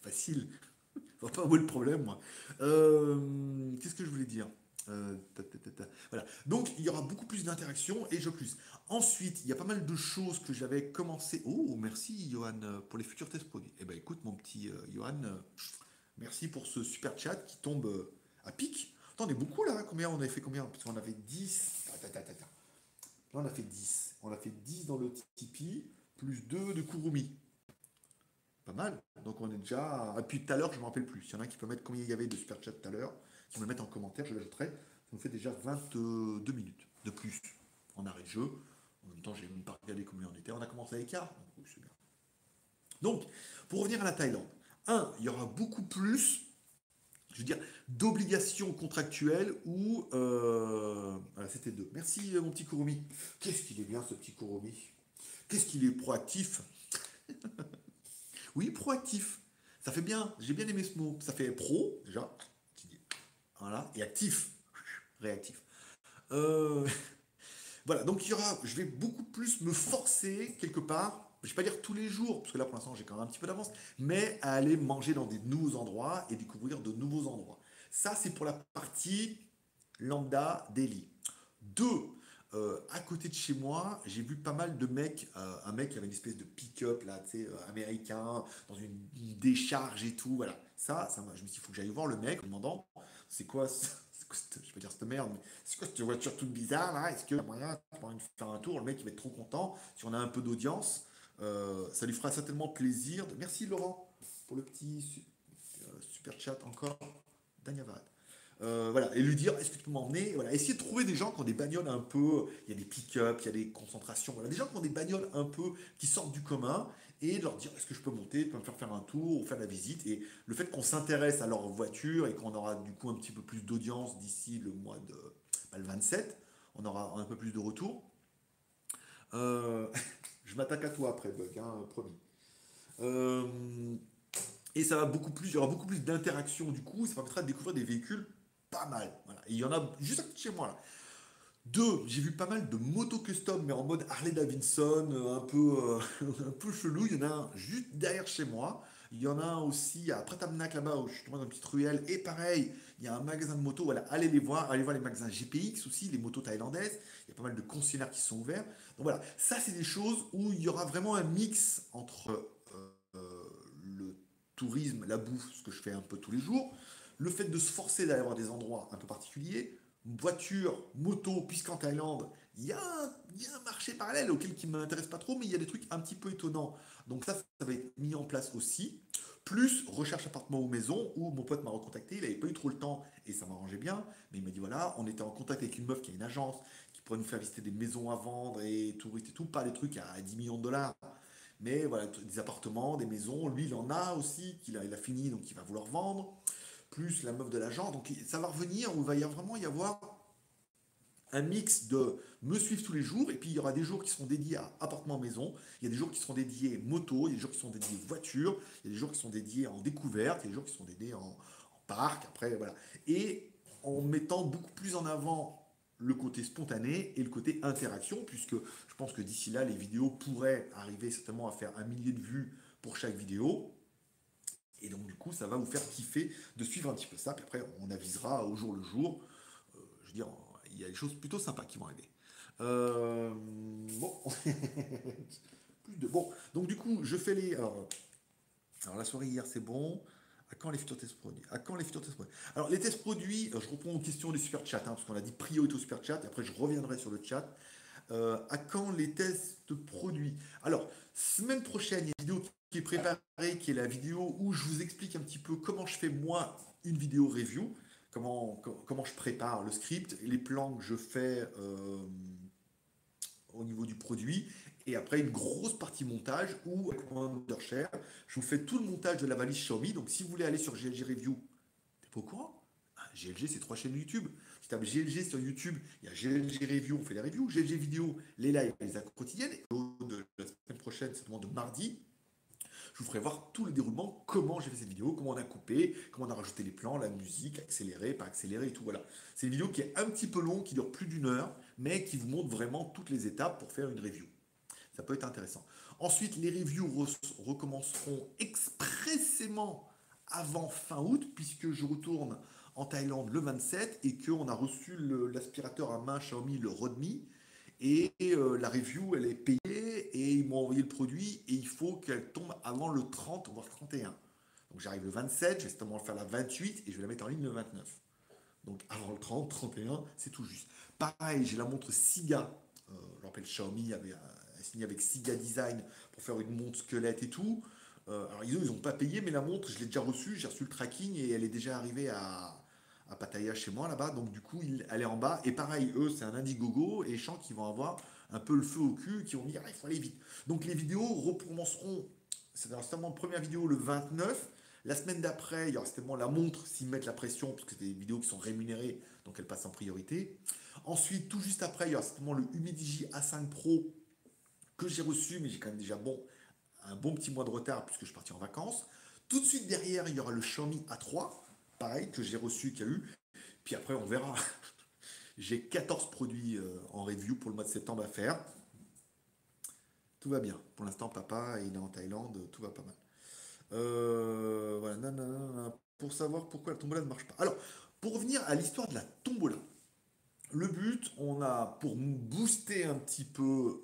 facile. <laughs> Je vois pas où le problème, moi. Euh, qu'est-ce que je voulais dire euh, voilà. Donc il y aura beaucoup plus d'interactions et je plus. Ensuite, il y a pas mal de choses que j'avais commencé. Oh, merci Johan pour les futurs tests produits. Eh ben écoute mon petit euh, Johan, merci pour ce super chat qui tombe à pic. Attends, on beaucoup là. Combien on avait fait combien? Parce qu'on avait 10. Là on a fait 10. On a fait 10 dans le Tipeee, plus 2 de Kurumi. Mal. Donc on est déjà. Et puis tout à l'heure, je ne me rappelle plus. S'il y en a qui peut mettre combien il y avait de super chat tout à l'heure, qui me le mettent en commentaire, je l'ajouterai. Ça nous fait déjà 22 minutes de plus en arrêt de jeu. En même temps, j'ai même pas regardé combien on était. On a commencé à l'écart. Donc, bien. Donc, pour revenir à la Thaïlande, un, il y aura beaucoup plus, je veux dire, d'obligations contractuelles ou. Euh, c'était deux. Merci, euh, mon petit Kurumi. Qu'est-ce qu'il est bien, ce petit Kurumi? Qu'est-ce qu'il est proactif? <laughs> Oui, proactif. Ça fait bien. J'ai bien aimé ce mot. Ça fait pro, déjà. Voilà. Et actif. Réactif. Euh, <laughs> voilà. Donc, il y aura. Je vais beaucoup plus me forcer, quelque part, je ne vais pas dire tous les jours, parce que là pour l'instant j'ai quand même un petit peu d'avance, mais à aller manger dans des nouveaux endroits et découvrir de nouveaux endroits. Ça c'est pour la partie lambda daily. Deux, euh, à côté de chez moi, j'ai vu pas mal de mecs, euh, un mec qui avait une espèce de pick-up là, tu sais, euh, américain, dans une, décharge et tout, voilà. Ça, ça je me suis dit, il faut que j'aille voir le mec en demandant, c'est quoi, <laughs> je peux dire cette merde, mais c'est quoi cette voiture toute bizarre là? Est-ce que y a moyen de faire un tour? Le mec il va être trop content si on a un peu d'audience. Ça lui fera certainement plaisir. Merci Laurent pour le petit super chat encore. Daniel euh, voilà, et lui dire est-ce que tu peux m'emmener? Voilà, Essayer de trouver des gens qui ont des bagnoles un peu, il y a des pick-up, il y a des concentrations, voilà, des gens qui ont des bagnoles un peu qui sortent du commun et de leur dire est-ce que je peux monter, peux me faire faire un tour ou faire la visite. Et le fait qu'on s'intéresse à leur voiture et qu'on aura du coup un petit peu plus d'audience d'ici le mois de le 27, on aura un peu plus de retour. Euh, <laughs> je m'attaque à toi après, Bug, hein, promis. Euh, et ça va beaucoup plus, il y aura beaucoup plus d'interaction du coup, ça permettra de découvrir des véhicules pas mal. Voilà. Il y en a juste à côté de chez moi là. Deux, j'ai vu pas mal de motos custom, mais en mode Harley Davidson, euh, un peu, <laughs> un peu chelou. Il y en a un juste derrière chez moi. Il y en a aussi à Pratamnak là-bas où je suis tombé dans une petite ruelle. Et pareil, il y a un magasin de motos. Voilà, allez les voir. Allez voir les magasins GPX aussi, les motos thaïlandaises. Il y a pas mal de concessionnaires qui sont ouverts. Donc voilà, ça c'est des choses où il y aura vraiment un mix entre euh, euh, le tourisme, la bouffe, ce que je fais un peu tous les jours, le fait de se forcer d'aller voir des endroits un peu particuliers, voiture, moto, puisqu'en Thaïlande, il y, a un, marché parallèle auquel qui ne m'intéresse pas trop, mais il y a des trucs un petit peu étonnants. Donc ça, ça va être mis en place aussi. Plus recherche appartement ou maison, où mon pote m'a recontacté, il n'avait pas eu trop le temps et ça m'arrangeait bien, mais il m'a dit voilà, on était en contact avec une meuf qui a une agence, qui pourrait nous faire visiter des maisons à vendre et touristes et tout, pas des trucs à 10 millions de dollars, mais voilà, des appartements, des maisons, lui il en a aussi, qu'il a, il a fini, donc il va vouloir vendre, plus la meuf de l'agence, donc ça va revenir où il va y vraiment y avoir un mix de me suivre tous les jours, et puis il y aura des jours qui seront dédiés à appartement maison, il y a des jours qui seront dédiés moto, il y a des jours qui sont dédiés voiture, il y a des jours qui sont dédiés en découverte, il y a des jours qui sont dédiés en, parc, après voilà. Et en mettant beaucoup plus en avant le côté spontané et le côté interaction, puisque je pense que d'ici là, les vidéos pourraient arriver certainement à faire un millier de vues pour chaque vidéo. Et donc du coup, ça va vous faire kiffer de suivre un petit peu ça, puis après on avisera au jour le jour. Euh, je veux dire, il y a des choses plutôt sympas qui vont arriver. Euh, bon. <laughs> Plus de. Bon, donc du coup, je fais les. Alors, la soirée hier, c'est bon. À quand les futurs tests produits? À quand les futurs tests produits? Alors, les tests produits, je reprends aux questions des super chats, hein, parce qu'on a dit priorité au super chat, et après je reviendrai sur le chat. Euh, à quand les tests produits Alors, semaine prochaine, il y a une vidéo qui est préparée, qui est la vidéo où je vous explique un petit peu comment je fais moi une vidéo review comment, comment je prépare le script, les plans que je fais euh, au niveau du produit, et après une grosse partie montage où, avec mon share, je vous fais tout le montage de la valise Xiaomi. Donc si vous voulez aller sur GLG Review, t'es pas au courant? Ah, GLG, c'est trois chaînes YouTube. Tapes GLG sur YouTube, il y a GLG Review, on fait les reviews, GLG Vidéo, les lives, les actes quotidiennes. La semaine prochaine, c'est le de mardi, je vous ferai voir tout le déroulement, comment j'ai fait cette vidéo, comment on a coupé, comment on a rajouté les plans, la musique, accéléré, pas accéléré et tout. Voilà. C'est une vidéo qui est un petit peu longue, qui dure plus d'une heure, mais qui vous montre vraiment toutes les étapes pour faire une review. Ça peut être intéressant. Ensuite, les reviews recommenceront expressément avant fin août, puisque je retourne en Thaïlande le 27 et qu'on a reçu l'aspirateur à main Xiaomi, le Rodmi, et euh, la review, elle est payée et ils m'ont envoyé le produit et il faut qu'elle tombe avant le 30, voire le 31. Donc j'arrive le 27, je vais certainement faire la 28 et je vais la mettre en ligne le 29. Donc avant le 30, 31, c'est tout juste. Pareil, j'ai la montre SIGA Euh, je rappelle, Xiaomi avait a signé avec Siga Design pour faire une montre squelette et tout. Euh, alors ils n'ont pas payé, mais la montre, je l'ai déjà reçue, j'ai reçu le tracking et elle est déjà arrivée à, à Pattaya chez moi là-bas. Donc du coup, il, elle est en bas. Et pareil, eux, c'est un Indiegogo et sens qu'ils vont avoir un peu le feu au cul, qui vont dire, ah, il faut aller vite. Donc les vidéos recommenceront, c'est certainement première vidéo le 29. La semaine d'après, il y aura certainement la montre s'ils mettent la pression, parce que c'est des vidéos qui sont rémunérées, donc elles passent en priorité. Ensuite, tout juste après, il y aura certainement le Humidigi A5 Pro que j'ai reçu, mais j'ai quand même déjà bon, un bon petit mois de retard puisque je suis parti en vacances. Tout de suite derrière, il y aura le Xiaomi A3, pareil, que j'ai reçu, qu'il y a eu. Puis après, on verra. <laughs> j'ai 14 produits euh, en review pour le mois de septembre à faire. Tout va bien. Pour l'instant, papa, il est en Thaïlande, tout va pas mal. Euh, voilà, pour savoir pourquoi la tombola ne marche pas. Alors, pour revenir à l'histoire de la tombola, le but, on a pour booster un petit peu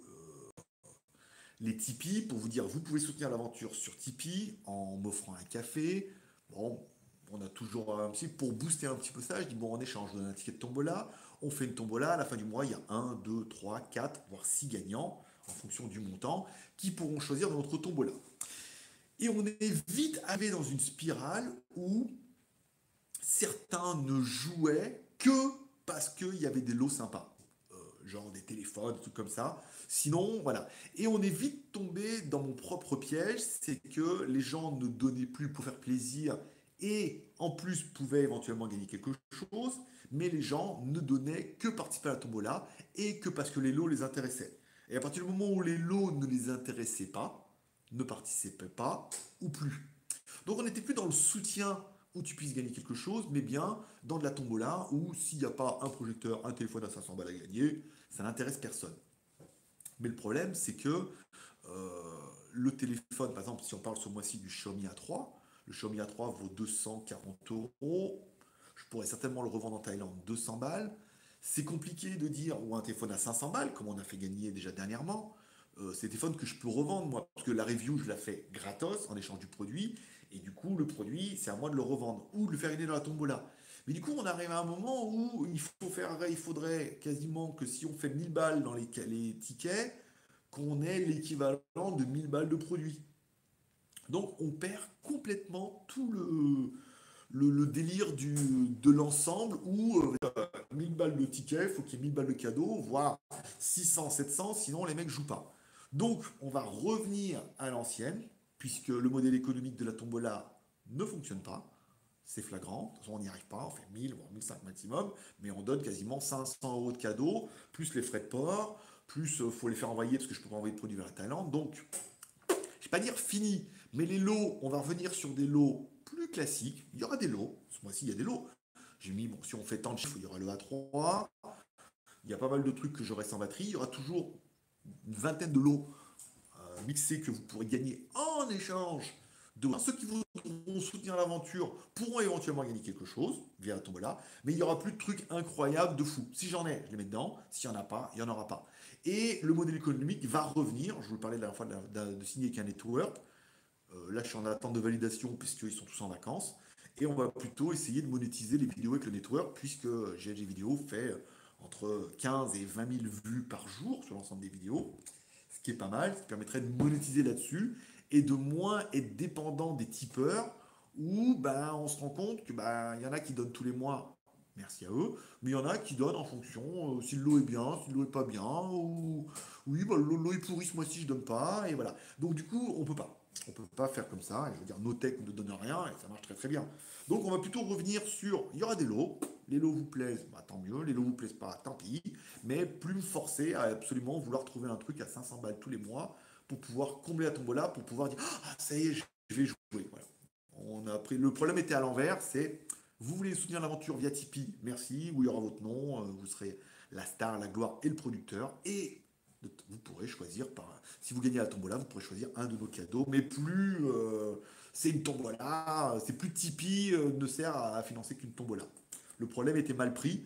les Tipeee pour vous dire vous pouvez soutenir l'aventure sur Tipeee en m'offrant un café. Bon, on a toujours un petit pour booster un petit peu ça. Je dis bon, en échange, je donne un ticket de tombola. On fait une tombola. À la fin du mois, il y a 1, 2, 3, 4, voire 6 gagnants en fonction du montant qui pourront choisir notre tombola. Et on est vite arrivé dans une spirale où certains ne jouaient que parce qu'il y avait des lots sympas, euh, genre des téléphones, trucs comme ça. Sinon, voilà. Et on est vite tombé dans mon propre piège, c'est que les gens ne donnaient plus pour faire plaisir et en plus pouvaient éventuellement gagner quelque chose, mais les gens ne donnaient que participer à la tombola et que parce que les lots les intéressaient. Et à partir du moment où les lots ne les intéressaient pas, ne participaient pas ou plus. Donc on n'était plus dans le soutien où tu puisses gagner quelque chose, mais bien dans de la tombola où s'il n'y a pas un projecteur, un téléphone à 500 balles à gagner, ça n'intéresse personne. Mais le problème, c'est que euh, le téléphone, par exemple, si on parle ce mois-ci du Xiaomi A3, le Xiaomi A3 vaut 240 euros. Je pourrais certainement le revendre en Thaïlande 200 balles. C'est compliqué de dire, ou un téléphone à 500 balles, comme on a fait gagner déjà dernièrement. Euh, c'est des téléphones que je peux revendre, moi, parce que la review, je la fais gratos en échange du produit. Et du coup, le produit, c'est à moi de le revendre ou de le faire aider dans la tombola. Mais du coup, on arrive à un moment où il faut faire, il faudrait quasiment que si on fait 1000 balles dans les, les tickets, qu'on ait l'équivalent de 1000 balles de produits. Donc, on perd complètement tout le, délire de l'ensemble où 1000 euh, balles de tickets, il faut qu'il y ait 1000 balles de cadeaux, voire 600, 700, sinon les mecs jouent pas. Donc, on va revenir à l'ancienne, puisque le modèle économique de la tombola ne fonctionne pas c'est flagrant. On n'y arrive pas, on fait 1000 voire 1500 maximum, mais on donne quasiment 500 euros de cadeaux, plus les frais de port, plus il euh, faut les faire envoyer parce que je peux pas envoyer de produits vers la Thaïlande. Donc, je ne vais pas dire fini, mais les lots, on va revenir sur des lots plus classiques. Il y aura des lots. Ce mois-ci, il y a des lots. J'ai mis, bon, si on fait tant de chiffres, il y aura le A3. Il y a pas mal de trucs que j'aurai sans batterie. Il y aura toujours une vingtaine de lots euh, mixés que vous pourrez gagner en échange ceux qui voudront soutenir l'aventure pourront éventuellement gagner quelque chose via la tombola, mais il n'y aura plus de trucs incroyables de fou. Si j'en ai, je les mets dedans. S'il n'y en a pas, il n'y en aura pas. Et le modèle économique va revenir. Je vous parlais la dernière fois de, signer qu'un network. Euh, là, je suis en attente de validation puisqu'ils sont tous en vacances. Et on va plutôt essayer de monétiser les vidéos avec le network puisque GLG Vidéo fait euh, entre 15 et 20 000 vues par jour sur l'ensemble des vidéos, ce qui est pas mal, ce qui permettrait de monétiser là-dessus et de moins être dépendant des tipeurs où ben, on se rend compte qu'il ben, y en a qui donnent tous les mois, merci à eux, mais il y en a qui donnent en fonction euh, si l'eau est bien, si l'eau est pas bien, ou oui, ben, l'eau est pourrie ce mois-ci, je donne pas, et voilà. Donc du coup, on peut pas. On peut pas faire comme ça, je veux dire, nos techs ne donnent rien, et ça marche très très bien. Donc on va plutôt revenir sur, il y aura des lots, les lots vous plaisent, bah, tant mieux, les lots vous plaisent pas, tant pis, mais plus me forcer à absolument vouloir trouver un truc à 500 balles tous les mois, pour pouvoir combler la tombola, pour pouvoir dire Ah, ça y est, je vais jouer. On a pris... Le problème était à l'envers c'est vous voulez soutenir l'aventure via Tipeee, merci, où il y aura votre nom, euh, vous serez la star, la gloire et le producteur. Et vous pourrez choisir, par, si vous gagnez la tombola, vous pourrez choisir un de nos cadeaux, mais plus euh, c'est une tombola, c'est plus Tipeee euh, ne sert à financer qu'une tombola. Le problème était mal pris.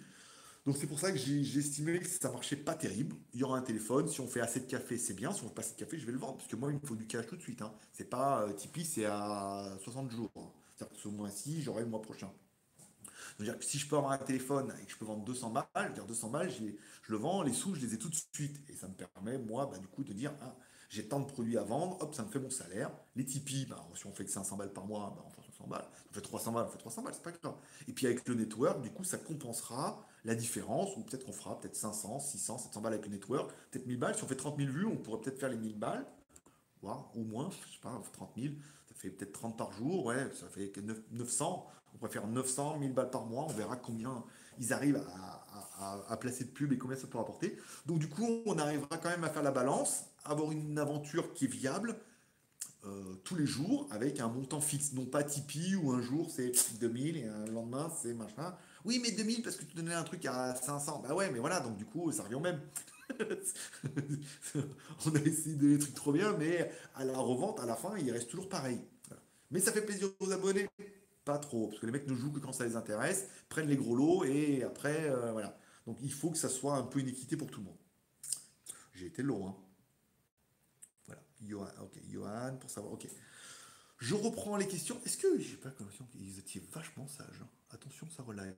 Donc c'est pour ça que j'ai estimé que ça marchait pas terrible. Il y aura un téléphone, si on fait assez de café, c'est bien. Si on fait pas assez de café, je vais le vendre. Parce que moi, il me faut du cash tout de suite. Hein. C'est pas euh, Tipeee, c'est à 60 jours. Hein. C'est-à-dire que ce mois-ci, j'aurai le mois prochain. Dire si je peux avoir un téléphone et que je peux vendre 200 balles, je veux dire 200 balles, je, le vends, les sous, je les ai tout de suite. Et ça me permet, moi, bah, du coup, de dire, ah, j'ai tant de produits à vendre, hop, ça me fait mon salaire. Les Tipeee, bah, si on fait que 500 balles par mois, bah, on fait 500 balles. On fait 300 balles, on fait 300 balles, c'est pas grave. Et puis avec le network, du coup, ça compensera la différence, ou peut-être qu'on fera peut-être 500, 600, 700 balles avec le network, peut-être 1000 balles. Si on fait 30 000 vues, on pourrait peut-être faire les 1000 balles, voire au moins, je sais pas, 30 000, ça fait peut-être 30 par jour, ouais, ça fait 900. On faire 900, 1000 balles par mois, on verra combien ils arrivent à, placer de pub et combien ça peut rapporter. Donc du coup, on arrivera quand même à faire la balance, avoir une aventure qui est viable euh, tous les jours avec un montant fixe, non pas Tipeee où un jour c'est 2000 et un lendemain c'est machin. Oui, mais 2000 parce que tu donnais un truc à 500. Bah ouais, mais voilà, donc du coup, ça revient au même. <laughs> on a essayé de des trucs trop bien, mais à la revente, à la fin, il reste toujours pareil. Mais ça fait plaisir aux abonnés pas trop, parce que les mecs ne jouent que quand ça les intéresse, prennent les gros lots et après, euh, voilà. Donc il faut que ça soit un peu une équité pour tout le monde. J'ai été long, hein. Voilà, Johan, ok, Johan, pour savoir, ok. Je reprends les questions. Est-ce que j'ai pas l'impression qu'ils étaient vachement sages hein? Attention, ça relève.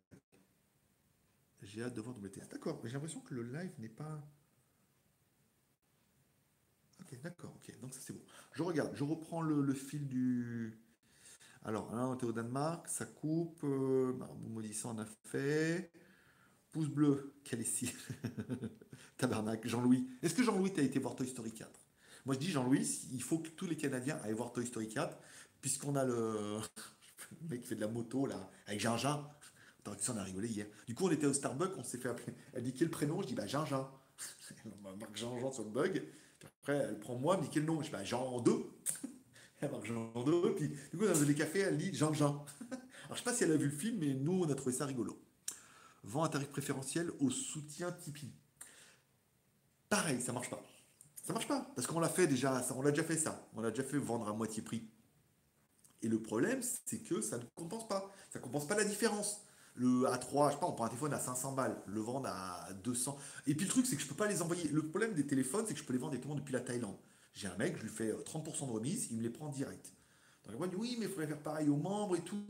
J'ai hâte de voir WTS. D'accord, mais j'ai l'impression que le live n'est pas. Ok, d'accord, ok, donc ça c'est bon. Je regarde, je reprends le fil du, alors, là, on était au Danemark, ça coupe. Euh, bah, ça, on a fait. Pouce bleu, quel ici <laughs> Tabarnak, Jean-Louis. Est-ce que Jean-Louis, t'as été voir Toy Story 4 Moi, je dis, Jean-Louis, il faut que tous les Canadiens aillent voir Toy Story 4, puisqu'on a le... <laughs> le mec qui fait de la moto, là, avec. Tant que ça, on a rigolé hier. Du coup, on était au Starbucks, on s'est fait appeler. Elle dit quel prénom? Je dis, bah, Gingin. on marque Jean-Jean sur le bug. après, elle prend moi, elle me dit quel nom? Je dis, bah, Jean 2 <laughs> marque Jean deux, puis du coup, dans les cafés, elle lit Jean-Jean. <laughs> Alors, je sais pas si elle a vu le film, mais nous, on a trouvé ça rigolo. Vend un tarif préférentiel au soutien Tipeee. Pareil, ça marche pas. Ça marche pas, parce qu'on l'a fait déjà, on l'a déjà fait ça. On l'a déjà fait vendre à moitié prix. Et le problème, c'est que ça ne compense pas. Ça ne compense pas la différence. Le A3, je sais pas, on prend un téléphone à 500 balles, le vendre à 200. Et puis le truc, c'est que je peux pas les envoyer. Le problème des téléphones, c'est que je peux les vendre directement depuis la Thaïlande. J'ai un mec, je lui fais 30% euh, de remise, il me les prend direct. Donc il dit oui, mais il faudrait faire pareil aux membres et tout.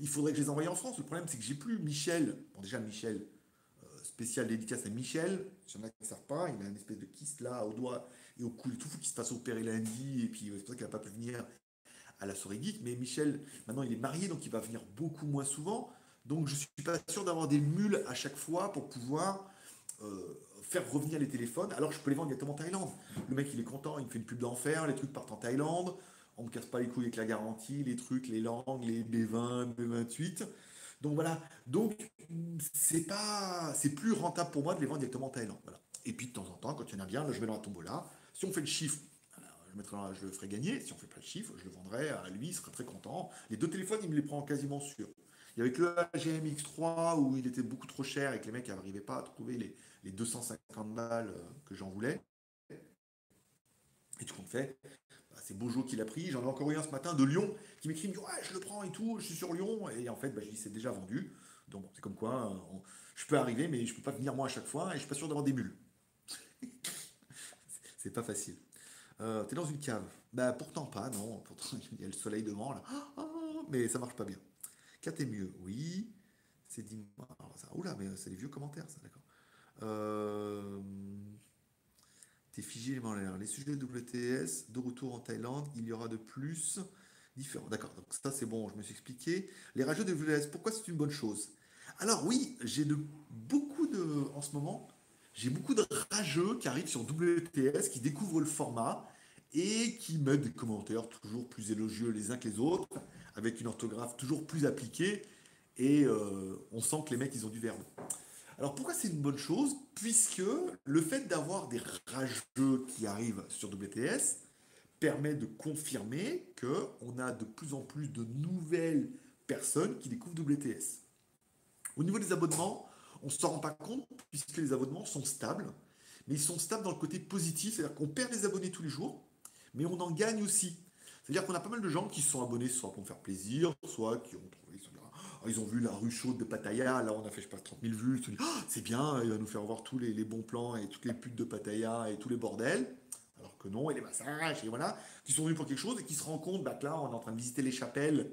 Il faudrait que je les envoie en France. Le problème, c'est que j'ai plus Michel. Bon, déjà, Michel, euh, spécial dédicace à Michel. Il y en a qui ne savent pas. Il a une espèce de kyste là, au doigt et au cou et tout. Faut qu'il se fasse opérer lundi. Et puis, c'est pour ça qu'il n'a pas pu venir à la soirée geek. Mais Michel, maintenant, il est marié, donc il va venir beaucoup moins souvent. Donc, je ne suis pas sûr d'avoir des mules à chaque fois pour pouvoir euh, faire revenir les téléphones, alors je peux les vendre directement en Thaïlande. Le mec, il est content, il me fait une pub d'enfer, les trucs partent en Thaïlande, on me casse pas les couilles avec la garantie, les trucs, les langues, les B20, B28. Donc voilà, donc c'est pas, c'est plus rentable pour moi de les vendre directement en Thaïlande. Voilà. Et puis de temps en temps, quand il y en a bien, là, je vais dans la tombola. Si on fait le chiffre, je, mettrai, je le ferai gagner. Si on fait pas le chiffre, je le vendrai à lui, il sera très content. Les deux téléphones, il me les prend quasiment sûr. Il y avait que le AGM X3 où il était beaucoup trop cher et que les mecs n'arrivaient pas à trouver les, les 250 balles euh, que j'en voulais. Et tout compte fait, bah, c'est Bojo qui l'a pris. J'en ai encore eu un ce matin de Lyon qui m'écrit Ouais, je le prends et tout, je suis sur Lyon. Et en fait, bah, je dis C'est déjà vendu. Donc, c'est comme quoi, euh, je peux arriver, mais je ne peux pas venir moi à chaque fois et je suis pas sûr d'avoir des mules. <laughs> c'est pas facile. Euh, tu es dans une cave Bah, pourtant pas, non. Pourtant, <laughs> il y a le soleil devant, là. mais ça marche pas bien. Qu'à est mieux Oui. C'est dit. Oula, mais c'est des vieux commentaires, ça, d'accord. Euh, T'es figé les. Les sujets WTS, de retour en Thaïlande, il y aura de plus différents. D'accord, donc ça c'est bon, je me suis expliqué. Les rageux de WTS, pourquoi c'est une bonne chose? Alors oui, j'ai de beaucoup de, en ce moment, j'ai beaucoup de rageux qui arrivent sur WTS, qui découvrent le format et qui mettent des commentaires toujours plus élogieux les uns que les autres, avec une orthographe toujours plus appliquée, et euh, on sent que les mecs, ils ont du verbe. Alors pourquoi c'est une bonne chose? Puisque le fait d'avoir des rageux qui arrivent sur WTS permet de confirmer qu'on a de plus en plus de nouvelles personnes qui découvrent WTS. Au niveau des abonnements, on ne s'en rend pas compte puisque les abonnements sont stables, mais ils sont stables dans le côté positif, c'est-à-dire qu'on perd des abonnés tous les jours, mais on en gagne aussi. C'est-à-dire qu'on a pas mal de gens qui se sont abonnés soit pour me faire plaisir, soit qui ont trouvé ah, ils ont vu la rue chaude de Pattaya, là on a fait je sais pas 30 000 vues, ils se dit ah, c'est bien, il va nous faire voir tous les, bons plans et toutes les putes de Pattaya et tous les bordels. Alors que non, et les massages, et voilà, qui sont venus pour quelque chose et qui se rendent compte bah, que là on est en train de visiter les chapelles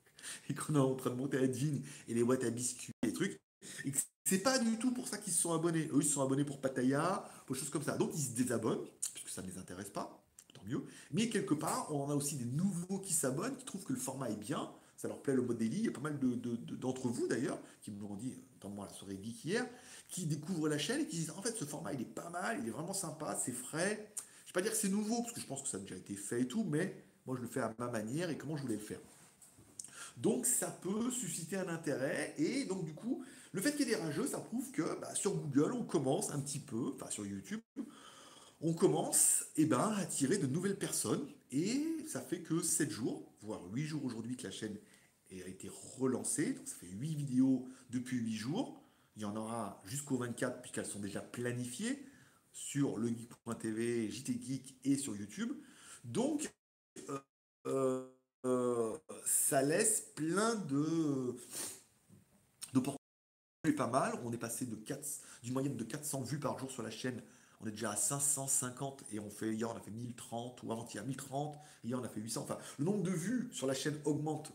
<laughs> et qu'on est en train de monter à Edwin et les boîtes à biscuits, les trucs, et que c'est pas du tout pour ça qu'ils se sont abonnés. Eux, ils se sont abonnés pour Pataya, pour des choses comme ça. Donc, ils se désabonnent, puisque ça ne les intéresse pas, mieux. Mais quelque part, on en a aussi des nouveaux qui s'abonnent, qui trouvent que le format est bien, ça leur plaît le mode daily. Il y a pas mal d'entre de, vous, d'ailleurs, qui me l'ont dit, notamment à la soirée geek hier, qui découvrent la chaîne et qui disent, en fait, ce format, il est pas mal, il est vraiment sympa, c'est frais. Je ne vais pas dire que c'est nouveau, parce que je pense que ça a déjà été fait et tout, mais moi, je le fais à ma manière et comment je voulais le faire. Donc ça peut susciter un intérêt et donc du coup, le fait qu'il y ait des rageux, ça prouve que bah, sur Google, on commence un petit peu, enfin sur YouTube, on commence eh ben, à attirer de nouvelles personnes et ça fait que 7 jours, voire 8 jours aujourd'hui que la chaîne a été relancée, donc ça fait 8 vidéos depuis 8 jours, il y en aura jusqu'au 24 puisqu'elles sont déjà planifiées sur legeek.tv, JT Geek et sur YouTube. Donc, euh, euh, ça laisse plein de d'opportunités pas mal. On est passé de 4, d'une moyenne de 400 vues par jour sur la chaîne. On est déjà à 550 et on fait, hier on a fait 1030 ou avant-hier 1030, hier on a fait 800. Enfin, le nombre de vues sur la chaîne augmente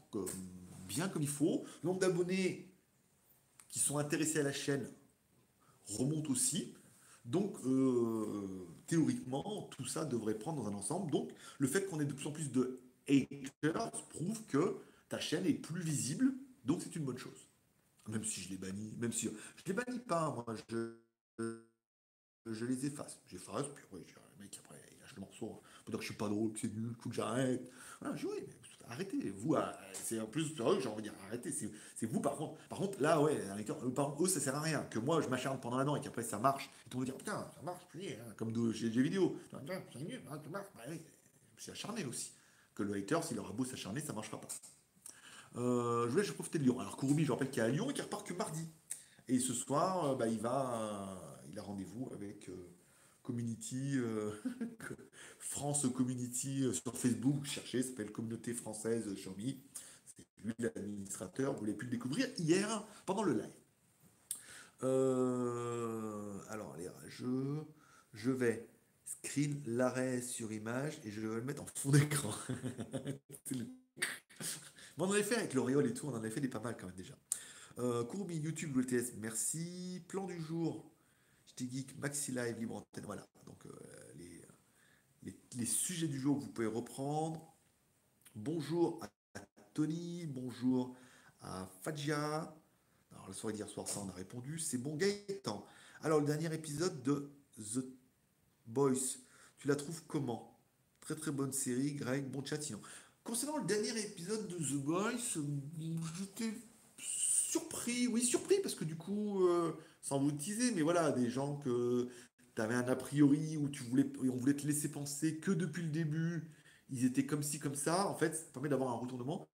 bien comme il faut. Le nombre d'abonnés qui sont intéressés à la chaîne remonte aussi. Donc, euh, théoriquement, tout ça devrait prendre dans un ensemble. Donc, le fait qu'on ait de plus en plus de haters prouve que ta chaîne est plus visible, donc c'est une bonne chose. Même si je les bannis, même si je les bannis pas, je les efface. J'efface, puis le mec après il lâche le morceau pour dire que je suis pas drôle, que c'est nul, faut que j'arrête. Voilà, je mais arrêtez. Vous, ah, c'est en plus sérieux, j'ai envie de dire arrêtez. C'est vous par contre. Par contre, là, ouais, par contre, eux, ça sert à rien. Que moi, je m'acharne pendant un an et qu'après ça marche. Et tout le dit putain, ça marche, puis, hein, comme de, chez les vidéos. C'est hein, marche. Bah, acharné aussi que le hater, s'il aura beau s'acharner, ça marchera pas. Euh, je voulais je profiter de Lyon. Alors Kouroubi, je rappelle qu'il est à Lyon et qu'il repart que mardi. Et ce soir, euh, bah, il va, il a rendez-vous avec euh, Community, <laughs> France Community sur Facebook. Cherchez, s'appelle Communauté française Xiaomi. C'est lui l'administrateur. Vous voulez pu le découvrir hier pendant le live. alors, allez, je, je vais screen l'arrêt sur image et je vais le mettre en fond d'écran. <laughs> on en fait avec l'Oréal et tout, on en avait fait des pas mal quand même déjà. Euh, Courbi, YouTube, WTS, merci. Plan du jour, geek, Maxi Live, libre antenne, voilà. Donc euh, les, les, sujets du jour que vous pouvez reprendre. Bonjour à Tony, bonjour à Fadja. Alors la soirée d'hier soir, ça on a répondu. C'est bon Gaëtan. Alors le dernier épisode de The Boys, tu la trouves comment? Très très bonne série, Greg, bon chat sinon. Concernant le dernier épisode de The Boys, j'étais surpris, oui surpris, parce que du coup, euh, sans vous teaser, mais voilà, des gens que tu avais un a priori où tu voulais, on voulait te laisser penser que depuis le début, ils étaient comme ci, comme ça, en fait, ça permet d'avoir un retournement.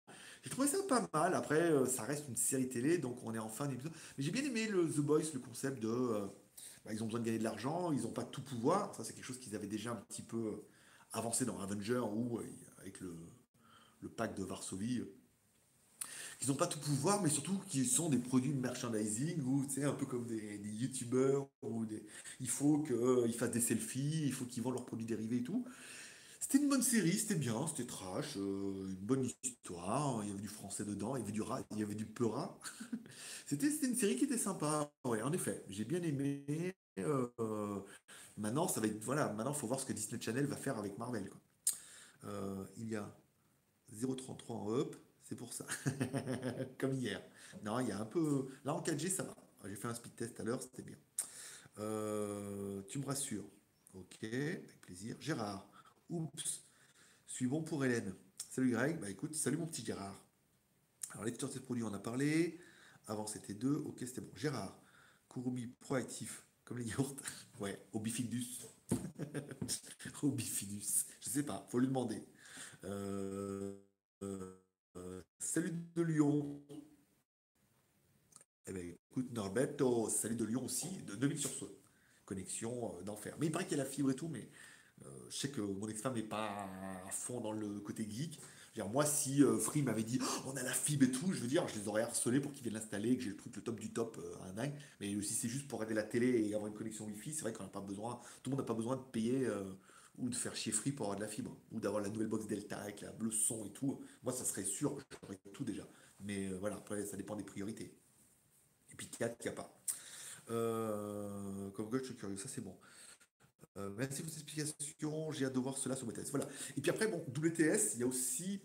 J'ai trouvé ça pas mal, après, euh, ça reste une série télé, donc on est en fin d'épisode. Mais j'ai bien aimé le The Boys, le concept de... Euh, bah, ils ont besoin de gagner de l'argent, ils n'ont pas tout pouvoir. Ça, c'est quelque chose qu'ils avaient déjà un petit peu avancé dans Avenger ou avec le, le pacte de Varsovie. Euh, ils n'ont pas tout pouvoir, mais surtout qu'ils sont des produits de merchandising ou c'est un peu comme des, youtubeurs ou des, il faut qu'ils fassent des selfies, il faut qu'ils vendent leurs produits dérivés et tout. C'était une bonne série, c'était bien, c'était trash, une bonne histoire, il y avait du français dedans, il y avait du rat, il y avait du peurat. <laughs> c'était une série qui était sympa, ouais, en effet, j'ai bien aimé. Euh, maintenant, ça va être, voilà, maintenant, faut voir ce que Disney Channel va faire avec Marvel. Euh, il y a 0,33 en up, c'est pour ça, <laughs> comme hier. Non, il y a un peu, là en 4G, ça va. J'ai fait un speed test à l'heure, c'était bien. Euh, tu me rassures. Ok, avec plaisir. Gérard. Oups, suis bon pour Hélène. Salut Greg, bah écoute, salut mon petit Gérard. Alors l'éditeur de produits, on a parlé. Avant c'était deux, ok c'était bon. Gérard, Kurubi proactif, comme les yaourts. <laughs> ouais, au bifidus. <laughs> au bifidus. Je sais pas, faut lui demander. Euh, euh, salut de Lyon. Eh ben écoute Norberto, salut de Lyon aussi, de 2000 sur ce. Connexion euh, d'enfer. Mais il paraît qu'il y a la fibre et tout, mais euh, je sais que mon ex-femme n'est pas à fond dans le côté geek. Dire, moi, si euh, Free m'avait dit oh, on a la fibre et tout, je veux dire, je les aurais harcelés pour qu'ils viennent l'installer, que j'ai le truc le top du top euh, un. Mais si c'est juste pour regarder la télé et avoir une connexion Wi-Fi, c'est vrai qu'on n'a pas besoin, tout le monde n'a pas besoin de payer ou de faire chier Free pour avoir de la fibre ou d'avoir la nouvelle box Delta avec la, le son et tout. Moi, ça serait sûr, j'aurais tout déjà. Mais euh, voilà, après, ça dépend des priorités. Et puis 4, il n'y a pas. Euh, comme gauche, je suis curieux, ça c'est bon. Euh, merci pour cette explication, j'ai hâte de voir cela sur WTS. Voilà. Et puis après, bon, WTS, il y a aussi.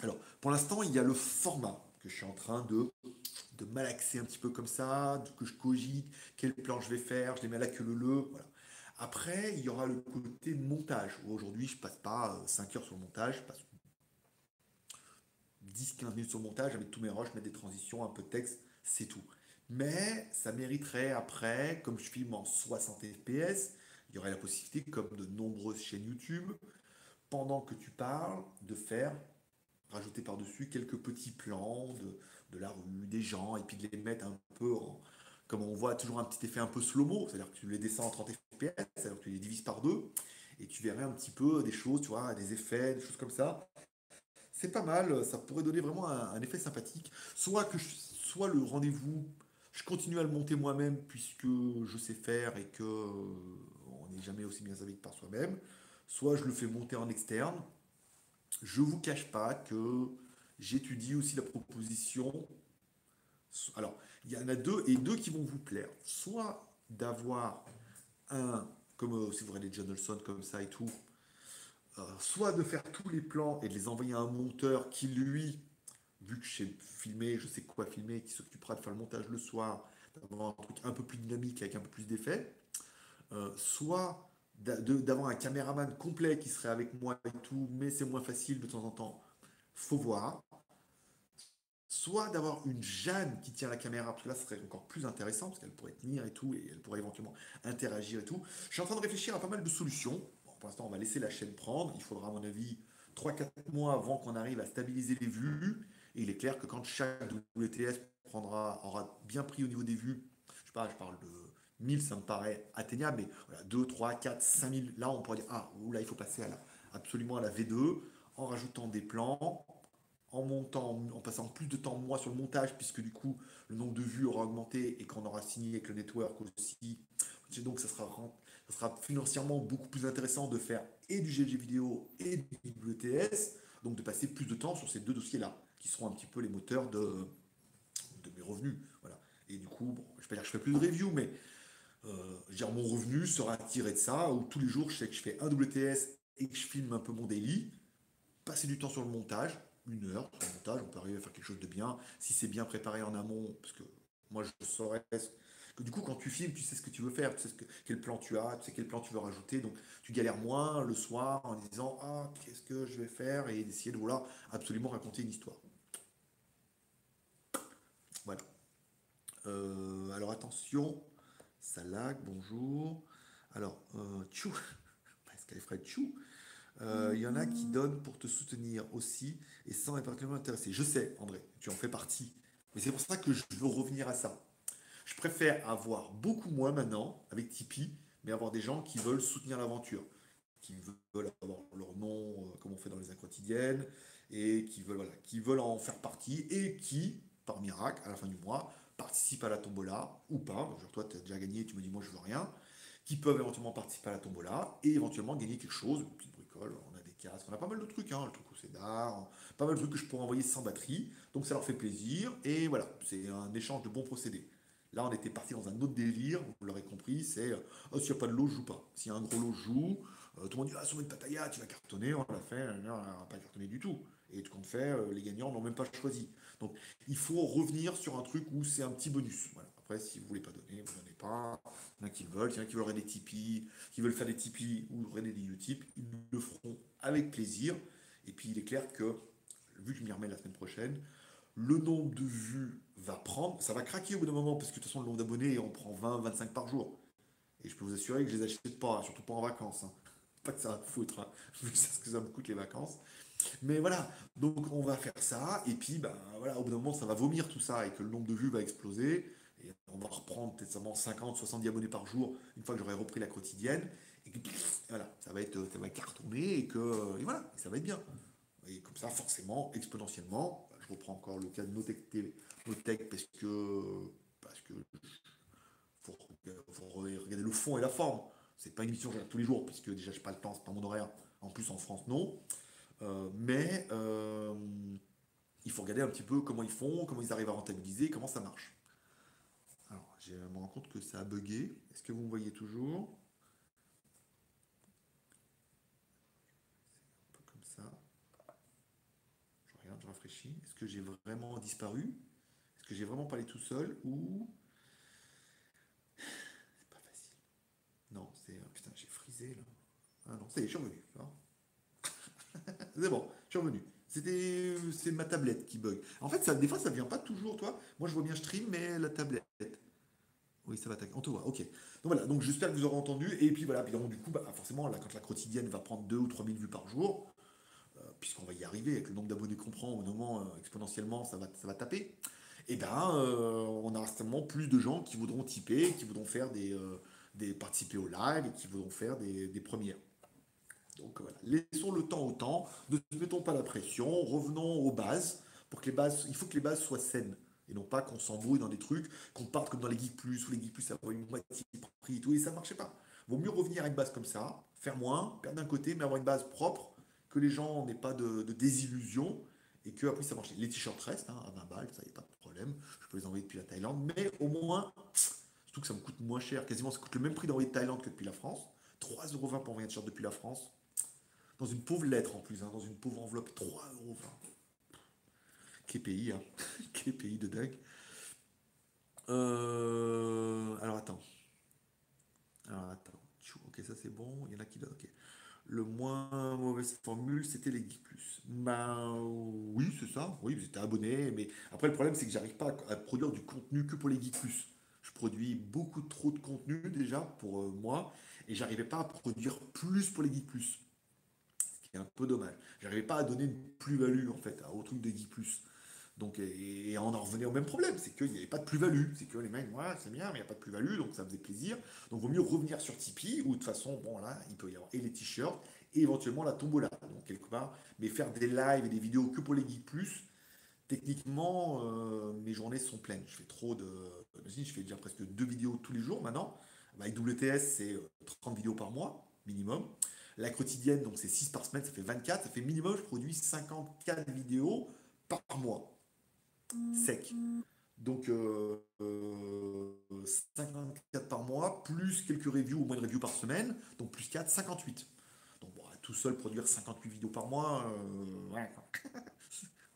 Alors, pour l'instant, il y a le format que je suis en train de, de malaxer un petit peu comme ça, que je cogite, quel plan je vais faire, je les mets à la queue le le. Voilà. Après, il y aura le côté montage. Aujourd'hui, je passe pas 5 heures sur le montage, je passe 10-15 minutes sur le montage avec tous mes rushs, mettre des transitions, un peu de texte, c'est tout. Mais ça mériterait après, comme je filme en 60 fps, il y aurait la possibilité, comme de nombreuses chaînes YouTube, pendant que tu parles, de faire, rajouter par-dessus quelques petits plans de, la rue, des gens, et puis de les mettre un peu en, comme on voit toujours un petit effet un peu slow-mo, c'est-à-dire que tu les descends en 30 fps, c'est-à-dire que tu les divises par deux, et tu verrais un petit peu des choses, tu vois, des effets, des choses comme ça. C'est pas mal, ça pourrait donner vraiment un, effet sympathique. Soit que soit le rendez-vous, je continue à le monter moi-même puisque je sais faire et que on n'est jamais aussi bien servi que par soi-même. Soit je le fais monter en externe. Je vous cache pas que j'étudie aussi la proposition. Alors, il y en a deux et deux qui vont vous plaire. Soit d'avoir comme si vous regardez John Olson comme ça et tout, euh, soit de faire tous les plans et de les envoyer à un monteur qui, lui, vu que j'ai filmé, je sais quoi filmer, qui s'occupera de faire le montage le soir, d'avoir un truc un peu plus dynamique avec un peu plus d'effets, euh, soit d'avoir un caméraman complet qui serait avec moi et tout, mais c'est moins facile de temps en temps, faut voir. Soit d'avoir une Jeanne qui tient la caméra, parce que là, ce serait encore plus intéressant, parce qu'elle pourrait tenir et tout, et elle pourrait éventuellement interagir et tout. Je suis en train de réfléchir à pas mal de solutions pour l'instant, on va laisser la chaîne prendre. Il faudra, à mon avis, 3-4 mois avant qu'on arrive à stabiliser les vues. Et il est clair que quand chaque WTS prendra, aura bien pris au niveau des vues, je sais pas, je parle de 1000, ça me paraît atteignable, mais voilà, 2, 3, 4, 5000, là on pourrait dire, ah, là il faut passer absolument à la V2, en rajoutant des plans, en montant, en passant plus de temps moi sur le montage, puisque du coup le nombre de vues aura augmenté et qu'on aura signé avec le network aussi. Donc ça sera ce sera financièrement beaucoup plus intéressant de faire et du GG vidéo et du WTS, donc de passer plus de temps sur ces deux dossiers-là, qui seront un petit peu les moteurs de, de mes revenus. Voilà. Et du coup, je ne vais pas dire que je fais plus de review, mais euh, mon revenu sera tiré de ça, où tous les jours, je sais que je fais un WTS et que je filme un peu mon daily, passer du temps sur le montage, une heure on peut arriver à faire quelque chose de bien, si c'est bien préparé en amont, parce que moi je saurais du coup, quand tu filmes, tu sais ce que tu veux faire, tu sais quel plan tu as, tu sais quel plan tu veux rajouter. Donc, tu galères moins le soir en disant Ah, qu'est-ce que je vais faire? et d'essayer de vouloir absolument raconter une histoire. Voilà. Euh, alors, attention, ça bonjour. Alors, euh, tchou, <laughs> Pascal Fred Tchou. Euh, il y en a qui donnent pour te soutenir aussi et sans être particulièrement intéressé. Je sais, André, tu en fais partie. Mais c'est pour ça que je veux revenir à ça. Je préfère avoir beaucoup moins maintenant avec Tipeee, mais avoir des gens qui veulent soutenir l'aventure, qui veulent avoir leur nom, euh, comme on fait dans les quotidiennes, et qui veulent, voilà, qui veulent en faire partie, et qui, par miracle, à la fin du mois, participent à la tombola, ou pas, genre toi tu as déjà gagné, tu me dis moi je veux rien, qui peuvent éventuellement participer à la tombola, et éventuellement gagner quelque chose, on a des casques, on a pas mal de trucs, hein, le truc au cédar, pas mal de trucs que je pourrais envoyer sans batterie, donc ça leur fait plaisir, et voilà, c'est un échange de bons procédés. Là, on était parti dans un autre délire, vous l'aurez compris, c'est euh, oh, s'il n'y a pas de lot, je joue pas. S'il y a un gros lot, je joue. Euh, tout le monde dit Ah, sur une pataya, tu vas cartonner. On l'a fait, on n'a pas cartonné du tout. Et tout compte fait, euh, les gagnants n'ont même pas choisi. Donc, il faut revenir sur un truc où c'est un petit bonus. Après, si vous voulez pas donner, vous ne donnez pas. Il y en a qui veulent, il y en a qui veulent des Tipeee, qui veulent faire des Tipeee ou des Utip. Ils le feront avec plaisir. Et puis, il est clair que, vu que je m'y remets la semaine prochaine, le nombre de vues va prendre, ça va craquer au bout d'un moment, parce que de toute façon, le nombre d'abonnés, on prend 20, 25 par jour. Et je peux vous assurer que je les achète pas, surtout pas en vacances. Hein. <laughs> Pas que ça va foutre, hein. <laughs> vu ce que ça me coûte les vacances. Mais voilà, donc on va faire ça, et puis ben, voilà, au bout d'un moment, ça va vomir tout ça, et que le nombre de vues va exploser. Et on va reprendre peut-être 50, 70 abonnés par jour, une fois que j'aurai repris la quotidienne. Et voilà, ça va être, ça va et que et voilà, ça va être bien. Et comme ça, forcément, exponentiellement, je reprends encore le cas de Notech TV, Notech parce que parce que faut, regarder le fond et la forme. C'est pas une émission que je tous les jours, puisque déjà j'ai pas le temps, c'est pas mon horaire. En plus en France, non. Euh, mais euh, il faut regarder un petit peu comment ils font, comment ils arrivent à rentabiliser, comment ça marche. Je me rends compte que ça a bugué. Est-ce que vous me voyez toujours? Comme ça. Je regarde, je rafraîchis. Est-ce que j'ai vraiment disparu? Est-ce que j'ai vraiment parlé tout seul ou <sighs> c'est pas facile. Non, c'est putain, j'ai frisé là. Ah non, c'est, je suis revenu. <laughs> c'est bon, je suis revenu. C'était, c'est ma tablette qui bug. En fait, ça, des fois, ça vient pas toujours, toi. Moi, je vois bien stream, mais la tablette. Oui, ça va On te voit, ok. Donc voilà, donc j'espère que vous aurez entendu. Et puis voilà, puis donc, du coup, bah, forcément, quand la quotidienne va prendre 2 ou 3 000 vues par jour, euh, puisqu'on va y arriver avec le nombre d'abonnés qu'on prend, au moment euh, exponentiellement, ça va, ça taper. Et eh ben, euh, on aura certainement plus de gens qui voudront typer, qui voudront faire des, des participer au live et qui voudront faire des, des premières. Donc voilà, laissons le temps au temps, ne mettons pas la pression, revenons aux bases, pour que les bases, il faut que les bases soient saines, et non pas qu'on s'embrouille dans des trucs, qu'on parte comme dans les Geek Plus, ou les Geek Plus, ça va une moitié prix et tout, et ça ne marchait pas. Vaut mieux revenir à une base comme ça, faire moins, perdre d'un côté, mais avoir une base propre, que les gens n'aient pas de, désillusion, et que après ça marche. Les t-shirts restent hein, à 20 balles, ça n'y a pas de problème, je peux les envoyer depuis la Thaïlande, mais au moins, surtout que ça me coûte moins cher, quasiment ça coûte le même prix d'envoyer de Thaïlande que depuis la France, 3,20€ pour envoyer un t-shirt depuis la France, dans une pauvre lettre en plus, hein, dans une pauvre enveloppe, 3 euros. Quel pays, hein <laughs> Quel pays de dingue. Euh, alors attends. Alors attends. Ok, ça c'est bon. Il y en a qui Ok. Le moins mauvaise formule, c'était les Geeks Plus. Ben oui, c'est ça. Oui, vous étiez abonné. Mais après, le problème, c'est que j'arrive pas à produire du contenu que pour les Geeks Plus. Je produis beaucoup trop de contenu déjà pour euh, moi. Et j'arrivais pas à produire plus pour les Geeks Plus un peu dommage. J'arrivais pas à donner une plus-value en fait au truc de Geek Plus. Donc, et, on en revenait au même problème, c'est qu'il n'y avait pas de plus-value. C'est que les mecs, ouais, c'est bien, mais il n'y a pas de plus-value, donc ça faisait plaisir. Donc, vaut mieux revenir sur Tipeee, où de toute façon, bon, là, il peut y avoir et les t-shirts, et éventuellement la tombola. Donc, quelque part, mais faire des lives et des vidéos que pour les Geek Plus, techniquement, euh, mes journées sont pleines. Je fais trop de. Je fais déjà presque deux vidéos tous les jours maintenant. Avec WTS, c'est 30 vidéos par mois, minimum. La quotidienne, donc c'est 6 par semaine, ça fait 24. Ça fait minimum, je produis 54 vidéos par mois. Sec. Donc 54 euh, par mois, plus quelques reviews ou moins de reviews par semaine. Donc plus 4, 58. Donc bon, tout seul produire 58 vidéos par mois, euh, ouais. <laughs>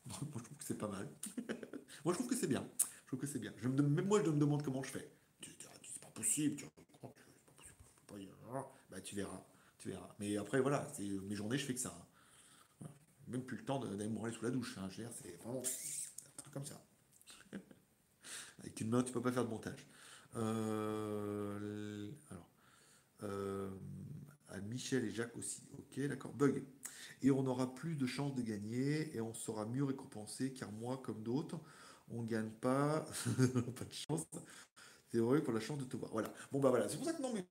moi je trouve que c'est pas mal. <laughs> moi je trouve que c'est bien. Je trouve que c'est bien. Je me, même moi je me demande comment je fais. Tu, c'est pas possible. Tu, pas possible. Bah, tu verras. Mais après, voilà, c'est mes journées, je fais que ça. Même plus le temps d'aller me branler sous la douche. Hein. c'est vraiment comme ça. Avec une main, tu peux pas faire de montage. Euh, alors, euh, à Michel et Jacques aussi. Ok, d'accord. Bug. Et on aura plus de chances de gagner et on sera mieux récompensé car moi, comme d'autres, on gagne pas, <laughs> pas de chance. C'est vrai pour la chance de te voir. Voilà. Bon, bah voilà. C'est pour ça que non, mais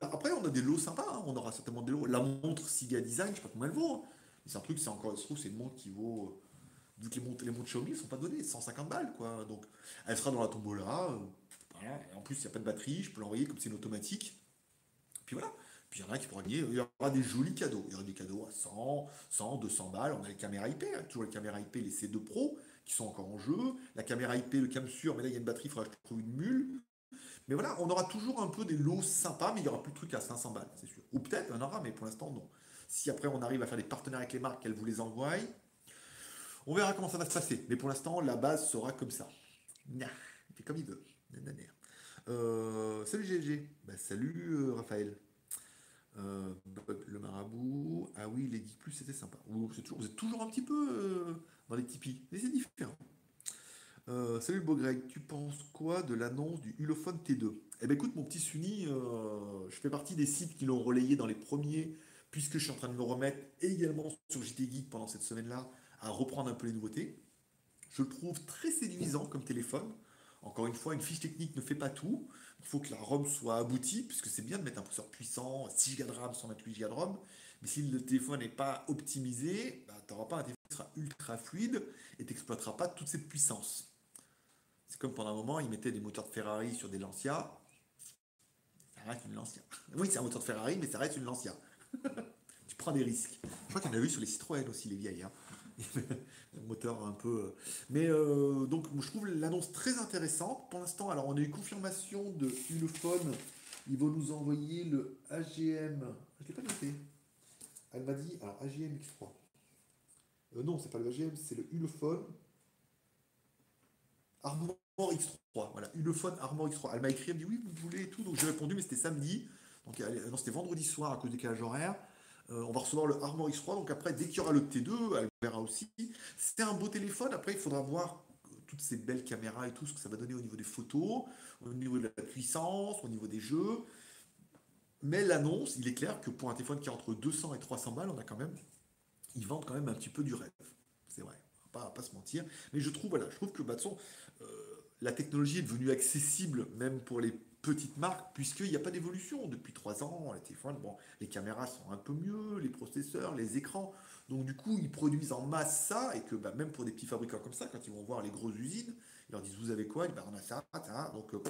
Après, on a des lots sympas. Hein. On aura certainement des lots. La montre Siga Design, je sais pas combien elle vaut. Hein. C'est un truc, c'est encore, je trouve, c'est une montre qui vaut. Les montres, les montres Xiaomi ne sont pas données, 150 balles, quoi. Donc, elle sera dans la tombola. Euh, en plus, il n'y a pas de batterie. Je peux l'envoyer comme c'est une automatique. Puis voilà. Puis il y en a qui pourront gagner. Il y aura des jolis cadeaux. Il y aura des cadeaux à 100, 100, 200 balles. On a les caméras IP, hein. toujours les caméras IP, les C2 Pro qui sont encore en jeu. La caméra IP, le cam sur, mais là il y a une batterie, il faudra que je trouve une mule. Mais voilà, on aura toujours un peu des lots sympas, mais il n'y aura plus de trucs à 500 balles, c'est sûr. Ou peut-être, on aura, mais pour l'instant, non. Si après on arrive à faire des partenaires avec les marques, qu'elles vous les envoient, on verra comment ça va se passer. Mais pour l'instant, la base sera comme ça. il fait comme il veut. Euh, salut GG. Bah, salut euh, Raphaël. Euh, le marabout. Ah oui, les Geek Plus, c'était sympa. Vous, êtes toujours un petit peu dans les Tipeee. Mais c'est différent. Salut beau Greg, tu penses quoi de l'annonce du Ulefone T2 Eh bien écoute mon petit Sunny, je fais partie des sites qui l'ont relayé dans les premiers, puisque je suis en train de me remettre également sur JT Geek pendant cette semaine-là, à reprendre un peu les nouveautés. Je le trouve très séduisant comme téléphone. Encore une fois, une fiche technique ne fait pas tout. Il faut que la ROM soit aboutie, puisque c'est bien de mettre un processeur puissant, 6 Go de RAM, 128 Go de ROM. Mais si le téléphone n'est pas optimisé, bah, tu n'auras pas un téléphone qui sera ultra fluide et tu n'exploiteras pas toute cette puissance. C'est comme pendant un moment, ils mettaient des moteurs de Ferrari sur des Lancia. Ça reste une Lancia. <laughs> Oui, c'est un moteur de Ferrari, mais ça reste une Lancia. <laughs> tu prends des risques. Je crois qu'on a vu sur les Citroën aussi, les vieilles. Hein. <laughs> moteur un peu. Euh, mais euh, donc, je trouve l'annonce très intéressante. Pour l'instant, alors on a eu confirmation de Ulefone. Ils vont nous envoyer le AGM. Je ne l'ai pas noté. Elle m'a dit, alors AGM X3. Euh, non, c'est pas le AGM, c'est le Ulefone Armor X3. Voilà, Ulefone Armor X3. Elle m'a écrit, elle me dit oui, vous voulez et tout. Donc j'ai répondu, mais c'était samedi. Donc non, c'était vendredi soir à cause des décalage horaire. Euh, on va recevoir le Armor X3. Donc après, dès qu'il y aura le T2, elle verra aussi. C'est un beau téléphone. Après, il faudra voir toutes ces belles caméras et tout, ce que ça va donner au niveau des photos, au niveau de la puissance, au niveau des jeux. Mais l'annonce, il est clair que pour un téléphone qui est entre 200 et 300 balles, on a quand même, ils vendent quand même un petit peu du rêve. C'est vrai, on va pas, se mentir. Mais je trouve, voilà, je trouve que bah, euh, la technologie est devenue accessible même pour les petite marque, puisqu'il n'y a pas d'évolution. Depuis trois ans, les téléphones, les caméras sont un peu mieux, les processeurs, les écrans. Donc du coup, ils produisent en masse ça, et que bah, même pour des petits fabricants comme ça, quand ils vont voir les grosses usines, ils leur disent, vous avez quoi? Bah, On a ça. Donc euh,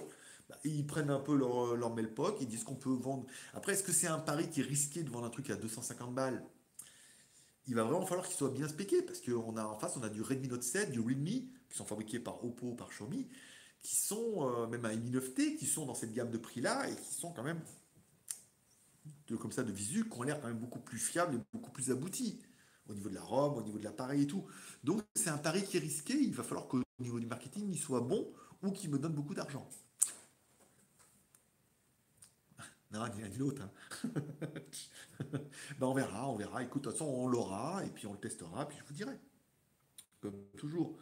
bah, ils prennent un peu leur, leur melpoc, ils disent qu'on peut vendre. Après, est-ce que c'est un pari qui est risqué de vendre un truc à 250 balles? Il va vraiment falloir qu'il soit bien spéqué parce qu'en a en face, on a du Redmi Note 7, du Realme, qui sont fabriqués par Oppo, par Xiaomi, qui sont, euh, même un Mi 9T, qui sont dans cette gamme de prix-là et qui sont quand même, de, comme ça, de visu, qui ont l'air quand même beaucoup plus fiables et beaucoup plus aboutis au niveau de la robe, au niveau de l'appareil et tout. Donc c'est un pari qui est risqué, il va falloir qu'au niveau du marketing, il soit bon ou qu'il me donne beaucoup d'argent. <laughs> Non, ni l'un ni l'autre. Hein. <laughs> ben on verra, on verra. Écoute, de toute façon, on l'aura, et puis on le testera, puis je vous dirai. Comme toujours.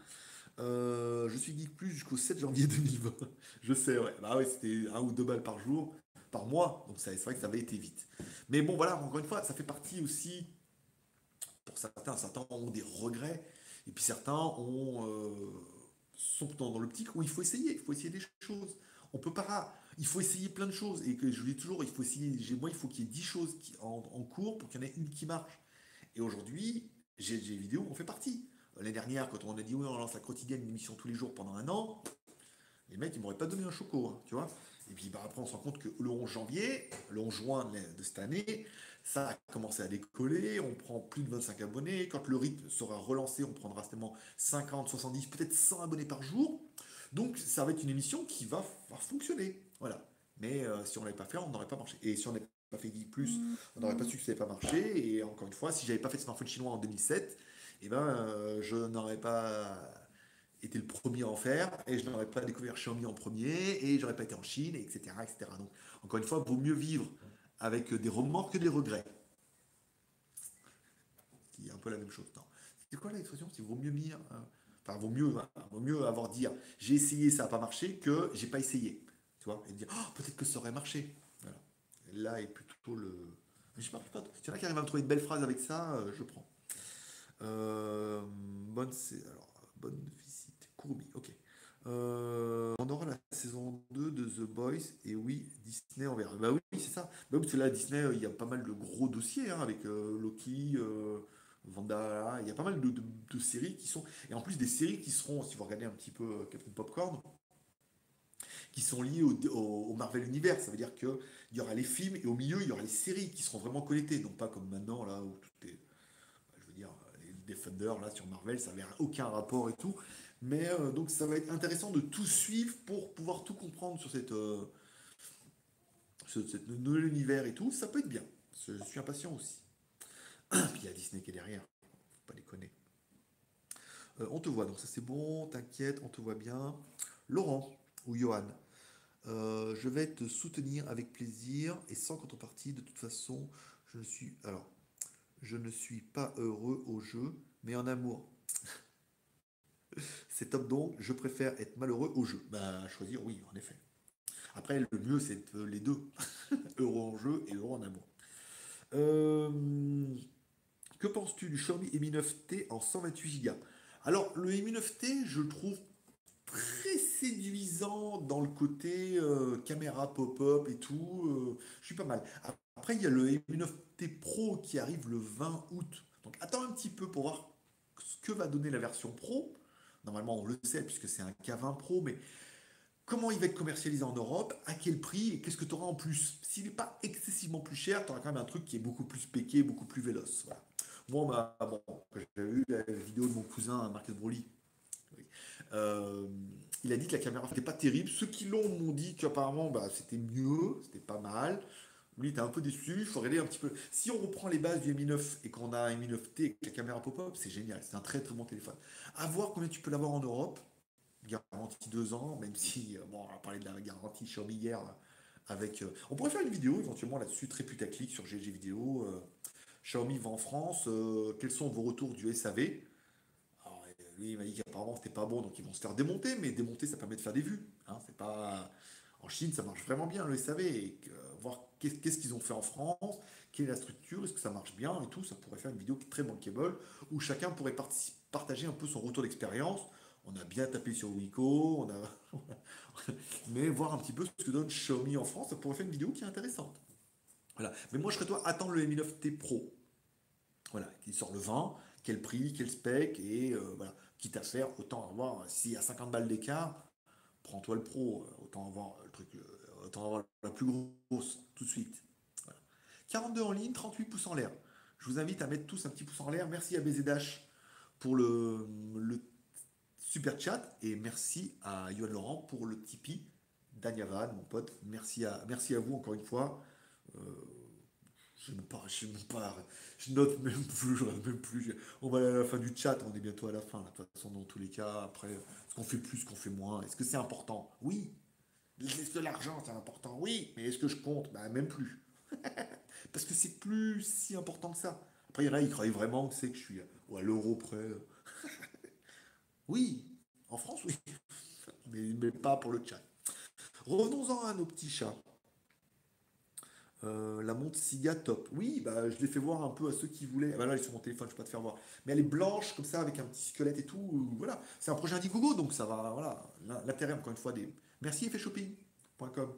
Euh, je suis Geek Plus jusqu'au 7 janvier <laughs> 2020. je sais, ouais. Bah ouais, c'était un ou deux balles par jour, par mois. Donc c'est vrai que ça avait été vite. Mais bon, voilà, encore une fois, ça fait partie aussi. Pour certains, certains ont des regrets. Et puis certains ont, euh, sont dans l'optique où il faut essayer. Il faut essayer des choses. On peut pas. Il faut essayer plein de choses. Et que je dis toujours, il faut essayer. Moi, il faut qu'il y ait 10 choses en, cours pour qu'il y en ait une qui marche. Et aujourd'hui, vidéos où on fait partie. L'année dernière, quand on a dit oui, on lance la quotidienne, une émission tous les jours pendant un an, les mecs, ils m'auraient pas donné un choco, hein, tu vois. Et puis bah, après, on se rend compte que le 11 janvier, le 11 juin de cette année, ça a commencé à décoller, on prend plus de 25 abonnés. Quand le rythme sera relancé, on prendra seulement 50, 70, peut-être 100 abonnés par jour. Donc ça va être une émission qui va, fonctionner. Voilà. Mais euh, si on l'avait pas fait, on n'aurait pas marché. Et si on n'avait pas fait plus, on n'aurait pas su que ça n'avait pas marché. Et encore une fois, si j'avais pas fait smartphone chinois en 2007, eh ben, euh, je n'aurais pas été le premier à en faire, et je n'aurais pas découvert Xiaomi en premier, et j'aurais pas été en Chine, etc., etc. Donc, encore une fois, vaut mieux vivre avec des remords que des regrets. Qui est un peu la même chose. C'est quoi l'expression Il vaut mieux dire, hein, enfin, vaut mieux, hein, vaut mieux avoir dire j'ai essayé, ça n'a pas marché, que j'ai pas essayé. Tu vois Et dire oh, peut-être que ça aurait marché. Là est plutôt le. Je sais pas, y en a qui arrivent à me trouver une belle phrase avec ça, euh, je prends. Euh, bonne, visite. Courbi, ok. Euh, on aura la saison 2 de The Boys et oui, Disney on verra. Bah oui, c'est ça. Bah parce que là, Disney, il y a pas mal de gros dossiers hein, avec euh, Loki, Vanda, il y a pas mal de, séries qui sont. Et en plus des séries qui seront, si vous regardez un petit peu Captain Popcorn, qui sont liées au, Marvel Universe. Ça veut dire qu'il y aura les films et au milieu, il y aura les séries qui seront vraiment connectées. Donc pas comme maintenant, là, où tout est Defender là sur Marvel, ça n'avait aucun rapport et tout. Mais euh, donc ça va être intéressant de tout suivre pour pouvoir tout comprendre sur cette, euh, univers et tout. Ça peut être bien. Je suis impatient aussi. <clears throat> Puis il y a Disney qui est derrière. Faut pas déconner. Euh, on te voit, donc ça c'est bon, t'inquiète, on te voit bien. Laurent ou Johan, je vais te soutenir avec plaisir et sans contrepartie. De toute façon, je suis. Alors, je ne suis pas heureux au jeu, mais en amour. c'est top donc, je préfère être malheureux au jeu. Bah, choisir, oui, en effet. Après, le mieux, c'est les deux. <laughs> heureux en jeu et heureux en amour. Euh, que penses-tu du Xiaomi Mi 9T en 128 Go Alors, le Mi 9T, je trouve très séduisant dans le côté euh, caméra pop-up et tout. Euh, je suis pas mal. Après, il y a le Mi 9T Pro qui arrive le 20 août. Donc attends un petit peu pour voir ce que va donner la version Pro. Normalement, on le sait puisque c'est un K20 Pro, mais comment il va être commercialisé en Europe, à quel prix? Et qu'est-ce que tu auras en plus? S'il n'est pas excessivement plus cher, tu auras quand même un truc qui est beaucoup plus péqué, beaucoup plus véloce. Moi, bon, j'avais vu la vidéo de mon cousin Marcus Broly. Euh, il a dit que la caméra n'était pas terrible. Ceux qui l'ont m'ont dit qu'apparemment bah, c'était mieux, c'était pas mal. Lui, était un peu déçu. Il faut regarder un petit peu. Si on reprend les bases du Mi 9 et qu'on a un Mi 9T avec la caméra pop-up, c'est génial. C'est un très très bon téléphone. À voir combien tu peux l'avoir en Europe. Garantie deux ans, même si, euh, bon, on a parlé de la garantie Xiaomi hier. Avec, euh, on pourrait faire une vidéo éventuellement là-dessus, très putaclic sur GG Vidéo. Euh, Xiaomi va en France. quels sont vos retours du SAV Alors, Lui, il m'a dit qu'apparemment c'était pas bon, donc ils vont se faire démonter. Mais démonter, ça permet de faire des vues. Hein, c'est pas en Chine, ça marche vraiment bien le SAV. Et voir qu'est-ce qu'ils ont fait en France, quelle est la structure, est-ce que ça marche bien et tout. Ça pourrait faire une vidéo très bankable où chacun pourrait partager un peu son retour d'expérience. On a bien tapé sur Wiko, on a... <laughs> mais voir un petit peu ce que donne Xiaomi en France, ça pourrait faire une vidéo qui est intéressante. Voilà. Mais moi, je serais toi, attendre le Mi 9T Pro. Voilà, qui sort le 20, quel prix, quel spec, et euh, voilà, quitte à faire, autant avoir, s'il y a 50 balles d'écart, prends-toi le Pro, autant avoir le truc, euh, autant avoir la plus grosse tout de suite. 42 en ligne, 38 pouces en l'air. Je vous invite à mettre tous un petit pouce en l'air. Merci à BZH pour le, super chat et merci à Yoann Laurent pour le Tipeee. Danyavad, mon pote, merci à, merci à vous encore une fois. Euh, je, ne pas, je, note même plus, même plus. On va aller à la fin du chat, on est bientôt à la fin. De toute façon, dans tous les cas, après, est-ce qu'on fait plus, qu'on fait moins Est-ce que c'est important? Oui, est-ce que l'argent, c'est important? Oui, mais est-ce que je compte? Bah, Même plus. <laughs> Parce que c'est plus si important que ça. Après, il y en a, ils croient vraiment que c'est que je suis à l'euro près. <laughs> oui, en France, oui. mais, mais pas pour le chat. Revenons-en à nos petits chats. Euh, la montre Siga top. Oui, bah, je l'ai fait voir un peu à ceux qui voulaient. Bah là, elle est sur mon téléphone, je peux pas te faire voir. Mais elle est blanche comme ça, avec un petit squelette et tout. Voilà. C'est un projet Indiegogo, donc ça va. Voilà. L'intérêt, encore une fois, des. Merci effetshopping.com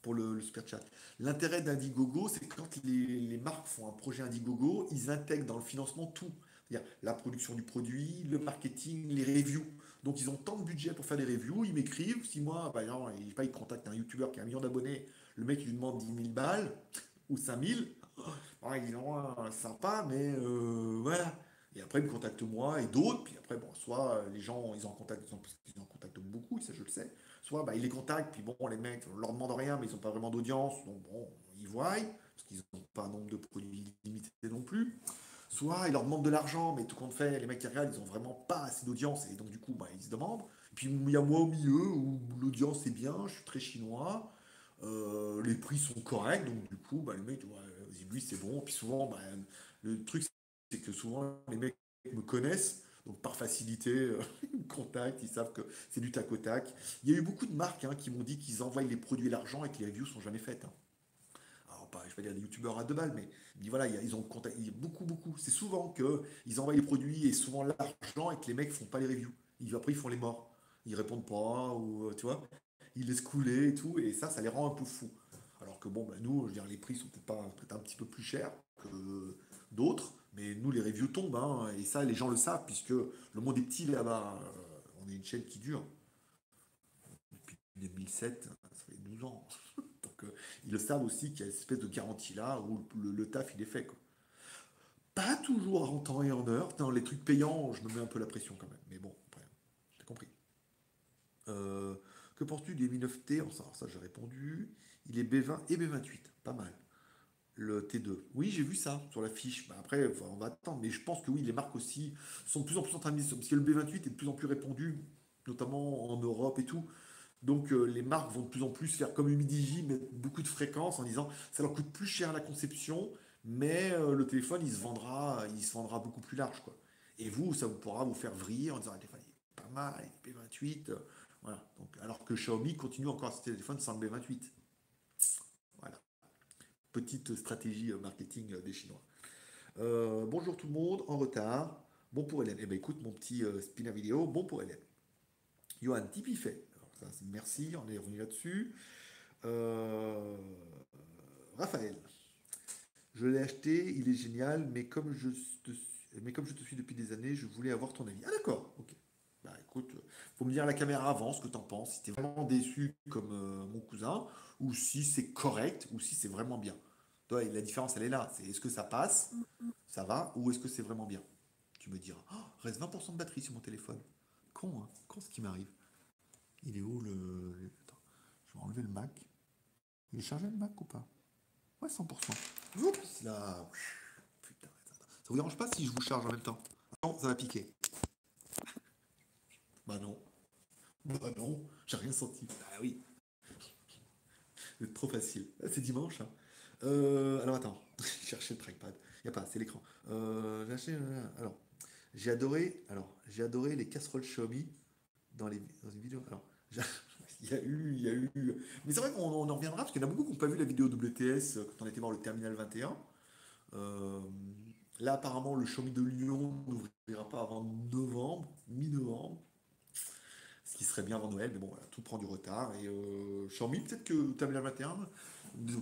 pour le, super chat. L'intérêt d'Indiegogo, c'est quand les, marques font un projet Indiegogo, ils intègrent dans le financement tout. C'est-à-dire la production du produit, le marketing, les reviews. Donc ils ont tant de budget pour faire des reviews, ils m'écrivent. Si moi, bah, non, ils, contactent un YouTuber qui a un million d'abonnés le mec, lui demande 10 000 balles ou 5 000. Bon, ils disent, sympa, mais euh, voilà. Et après, ils me contactent moi et d'autres. Puis après, bon, soit les gens, ils en contactent, ils en contactent beaucoup, ça je le sais. Soit bah, ils les contactent, puis bon, les mecs, on leur demande rien, mais ils n'ont pas vraiment d'audience. Donc bon, ils voient, parce qu'ils n'ont pas un nombre de produits limités non plus. Soit ils leur demandent de l'argent, mais tout compte fait, les mecs qui regardent, ils n'ont vraiment pas assez d'audience. Et donc du coup, bah, ils se demandent. Puis il y a moi au milieu, où l'audience est bien, je suis très chinois. Euh, les prix sont corrects, donc du coup, bah, le mec, lui, c'est bon. Puis souvent, bah, le truc, c'est que souvent, les mecs me connaissent, donc par facilité, euh, <laughs> ils contactent, ils savent que c'est du tac au tac. Il y a eu beaucoup de marques hein, qui m'ont dit qu'ils envoient les produits et l'argent et que les reviews sont jamais faites. Hein. Alors, pas, je vais dire des youtubeurs à deux balles, mais voilà, ils ont contacté, beaucoup, beaucoup. C'est souvent qu'ils envoient les produits et souvent l'argent et que les mecs font pas les reviews. Après, ils font les morts. Ils répondent pas, ou tu vois ils laissent couler et tout, et ça, ça les rend un peu fous. Alors que bon, ben nous, je veux dire, les prix sont peut-être pas peut un petit peu plus chers que d'autres, mais nous, les reviews tombent, hein, et ça, les gens le savent, puisque le monde est petit là-bas. Euh, on est une chaîne qui dure. Depuis 2007, ça fait 12 ans. <laughs> Donc, euh, ils le savent aussi qu'il y a cette espèce de garantie là où le, taf, il est fait. Quoi. Pas toujours en temps et en heure. Dans les trucs payants, je me mets un peu la pression quand même. Mais bon, après, j'ai compris. Euh, que penses-tu des Mi 9T Alors ça, j'ai répondu. Il est B20 et B28, pas mal. Le T2. Oui, j'ai vu ça sur la fiche. Bah, après, on va attendre. Mais je pense que oui, les marques aussi sont de plus en plus en train de parce que le B28 est de plus en plus répandu, notamment en Europe et tout. Donc euh, les marques vont de plus en plus faire comme Humidigi, mettre beaucoup de fréquences en disant ça leur coûte plus cher la conception, mais euh, le téléphone il se vendra, il se vendra beaucoup plus large quoi. Et vous, ça vous pourra vous faire vriller en disant ah, téléphone est pas mal, il est P28, donc, alors que Xiaomi continue encore à ce téléphone sans le B28. Petite stratégie euh, marketing euh, des Chinois. Euh, bonjour tout le monde, en retard. Bon pour Hélène. Eh bien écoute, mon petit spinner vidéo, bon pour Hélène. Johan, Tipeee fait. merci, on est revenu là-dessus. Raphaël, je l'ai acheté, il est génial, mais comme je te, suis depuis des années, je voulais avoir ton avis. Ah d'accord, ok. Bah écoute, faut me dire la caméra avant ce que tu en penses, si tu es vraiment déçu comme euh, mon cousin, ou si c'est correct, ou si c'est vraiment bien. Toi, la différence, elle est là. C'est est-ce que ça passe ça va ou est-ce que c'est vraiment bien? Tu me diras, oh, reste 20% de batterie sur mon téléphone. Con, hein Con ce qui m'arrive. Il est où le. Attends, je vais enlever le Mac. Il est chargé le Mac ou pas? Ouais, 100%. Oups, là. Putain, ça vous dérange pas si je vous charge en même temps? Non, ça va piquer. bah non. Bah non, j'ai rien senti. Ah oui. C'est trop facile. Ah, c'est dimanche. Hein. Euh, alors attends, <laughs> chercher le trackpad. Il n'y a pas, c'est l'écran. Euh, alors, j'ai adoré, alors, j'ai adoré les casseroles Xiaomi dans les dans une vidéo. Alors, <laughs> il y a eu, il y a eu. Mais c'est vrai qu'on en reviendra parce qu'il y en a beaucoup qui n'ont pas vu la vidéo WTS quand on était voir le terminal 21. Euh, là, apparemment, le Xiaomi de Lyon n'ouvrira pas avant novembre, mi-novembre. Ce qui serait bien avant Noël, mais bon, tout prend du retard. Et euh, Xiaomi, peut-être que terminal 21,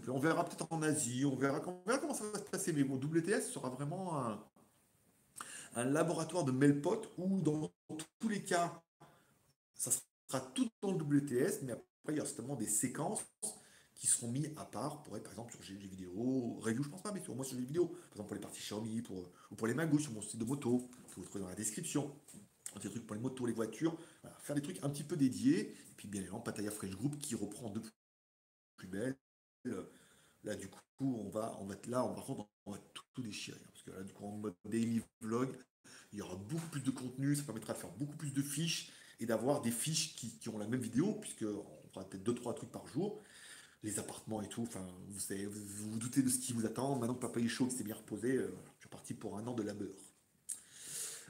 on verra peut-être en Asie, on verra, comment ça va se passer. Mais bon, WTS sera vraiment un, laboratoire de Melpot où, dans tous les cas, ça sera tout dans le WTS, mais après, il y aura certainement des séquences qui seront mis à part pour être, par exemple, sur GG vidéo, review, je pense pas, mais sur moi sur les vidéos. Par exemple, pour les parties Xiaomi, pour, ou pour les magouilles sur mon site de moto, vous le trouvez dans la description. Des trucs pour les motos, les voitures, faire des trucs un petit peu dédiés. Et puis, bien évidemment, Pataya Fresh Group qui reprend de plus belle. Là, du coup, on va, on va être là, on va, on va tout, déchirer. Parce que là, du coup, en mode daily vlog, il y aura beaucoup plus de contenu, ça permettra de faire beaucoup plus de fiches et d'avoir des fiches qui, ont la même vidéo, puisqu'on fera peut-être 2-3 trucs par jour. Les appartements et tout, enfin, vous, savez, vous, vous, doutez de ce qui vous attend. Maintenant que Papa est chaud, qu'il s'est bien reposé, euh, je suis parti pour un an de labeur.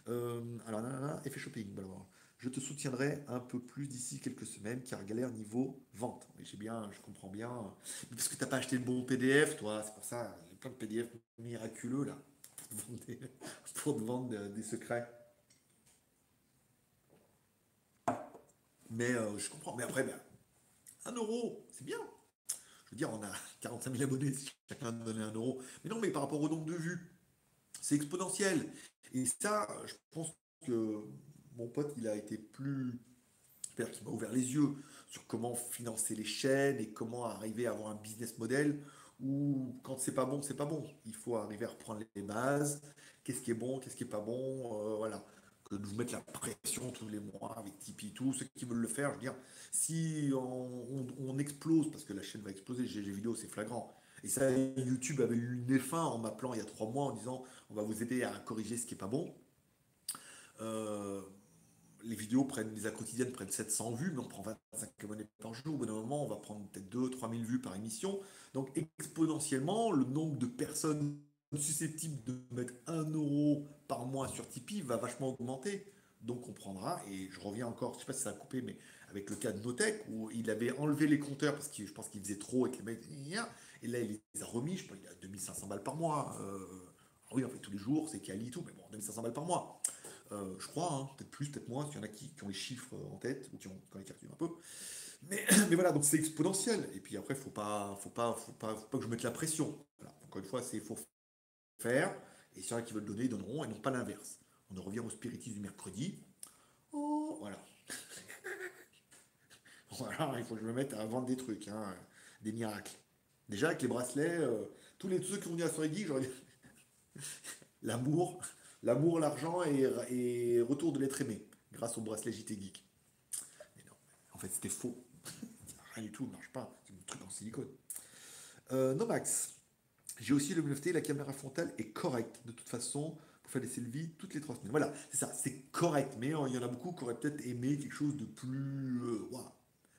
Euh, alors, là, effet shopping. Je te soutiendrai un peu plus d'ici quelques semaines, car galère niveau vente. Mais j'ai bien, je comprends bien. Parce que tu n'as pas acheté le bon PDF, toi, c'est pour ça, a plein de PDF miraculeux là, pour te vendre <laughs> des secrets. Mais euh, je comprends. Mais après, ben, un euro, c'est bien. Je veux dire, on a <laughs> 45 000 abonnés, si chacun donné un euro. Mais non, mais par rapport au nombre de vues, c'est exponentiel. Et ça, je pense que mon pote, il a été plus. J'espère qu'il m'a ouvert les yeux sur comment financer les chaînes et comment arriver à avoir un business model où, quand c'est pas bon, c'est pas bon. Il faut arriver à reprendre les bases. Qu'est-ce qui est bon, qu'est-ce qui est pas bon. Euh, voilà que de vous mettre la pression tous les mois avec Tipeee, tout ceux qui veulent le faire, je veux dire, si on, explose, parce que la chaîne va exploser, GG vidéo, c'est flagrant. Et ça, YouTube avait eu une fin en m'appelant il y a trois mois en disant on va vous aider à corriger ce qui est pas bon. Euh, les vidéos prennent, les quotidiennes prennent 700 vues, mais on prend 25 abonnés par jour. Au bout d'un moment, on va prendre peut-être 2 3000 vues par émission. Donc exponentiellement, le nombre de personnes susceptible de mettre 1 euro par mois sur Tipeee va vachement augmenter. Donc on prendra, et je reviens encore, je sais pas si ça a coupé, mais avec le cas de Notech, où il avait enlevé les compteurs parce que je pense qu'il faisait trop avec les mecs, et là il les a remis, je pense qu'il a 2500 balles par mois. Euh, oui, en fait tous les jours, c'est Cali et tout, mais bon, 2500 balles par mois. Euh, je crois, hein, peut-être plus, peut-être moins, s'il y en a qui, ont les chiffres en tête, ou qui ont, qui ont les calculs un peu. <clears throat> Mais, voilà, donc c'est exponentiel. Et puis après, il pas, faut pas, faut pas, faut pas que je mette la pression. Encore une fois, c'est faut faire, et ceux qui veulent donner, ils donneront, et non pas l'inverse. On en revient au spiritisme du mercredi. Oh, voilà. <laughs> voilà, il faut que je me mette à vendre des trucs, hein, des miracles. Déjà, avec les bracelets, euh, tous ceux qui ont dit à j'aurais <laughs> l'amour, l'amour, l'argent et, retour de l'être aimé, grâce au bracelet JT Geek. Mais non, en fait, c'était faux. <laughs> Rien du tout, ne marche pas. C'est un truc en silicone. Euh, Novax. J'ai aussi le NFT, la caméra frontale est correcte. De toute façon, pour faire des selfies toutes les trois semaines. Voilà, c'est ça, c'est correct. Mais euh, il y en a beaucoup qui auraient peut-être aimé quelque chose de plus euh,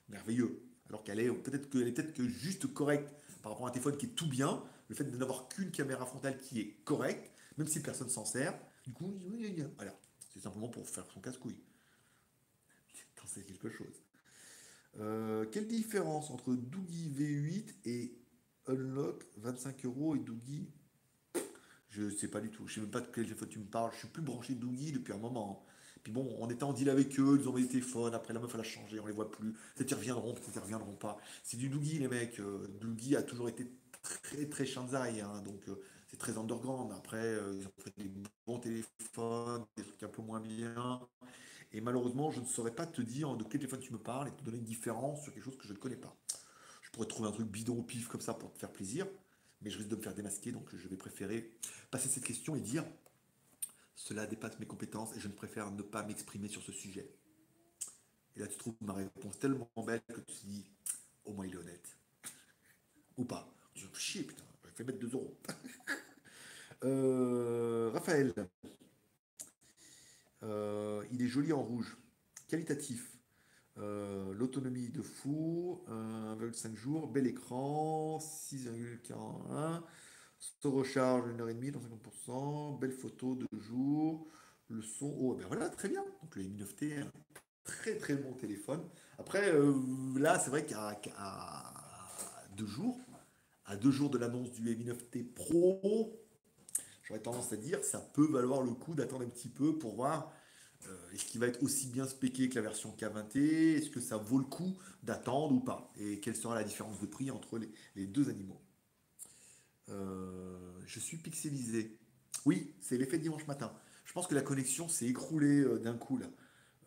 merveilleux. Alors qu'elle est peut-être est peut-être que juste correcte par rapport à un téléphone qui est tout bien. Le fait de n'avoir qu'une caméra frontale qui est correcte, même si personne s'en sert, du coup, voilà. C'est simplement pour faire son casse-couille. <laughs> C'est quelque chose. Euh, quelle différence entre Doogie V8 et Unlock, 25 euros et Doogie, je sais pas du tout. Je sais même pas de quel téléphone tu me parles. Je suis plus branché Doogie depuis un moment. Puis bon, on était en deal avec eux, ils ont envoyé des téléphones, après la meuf elle a changé, on les voit plus. Peut-être ils reviendront, peut-être reviendront pas. C'est du Doogie les mecs. Euh, Doogie a toujours été très très Shanzai, hein, donc très underground. Après, euh, ils ont fait des bons téléphones, des trucs un peu moins bien. Et malheureusement, je ne saurais pas te dire de quel téléphone tu me parles et te donner une différence sur quelque chose que je ne connais pas pourrais trouver un truc bidon au pif comme ça pour te faire plaisir. mais je risque de me faire démasquer, donc je vais préférer passer cette question et dire cela dépasse mes compétences et je ne préfère ne pas m'exprimer sur ce sujet. Et là, tu trouves ma réponse tellement belle que tu te dis au moins il est honnête. Ou pas. Je chier, putain, je vais mettre 2 euros. <laughs> Euh, Raphaël, euh, il est joli en rouge. Qualitatif. Euh, l'autonomie de fou, 1,5 jours, bel écran, 6,41. Se recharge 1h30 dans 50%, belle photo de jour, le son, oh ben voilà, très bien. Donc le Mi 9T, un très très bon téléphone. Après, là, c'est vrai qu'à deux jours, à deux jours de l'annonce du Mi 9T Pro, j'aurais tendance à dire ça peut valoir le coup d'attendre un petit peu pour voir euh, est-ce qu'il va être aussi bien spéqué que la version K20T Est-ce que ça vaut le coup d'attendre ou pas? Et quelle sera la différence de prix entre les, deux animaux? Euh, Je suis pixelisé. Oui, c'est l'effet dimanche matin. Je pense que la connexion s'est écroulée euh, d'un coup là.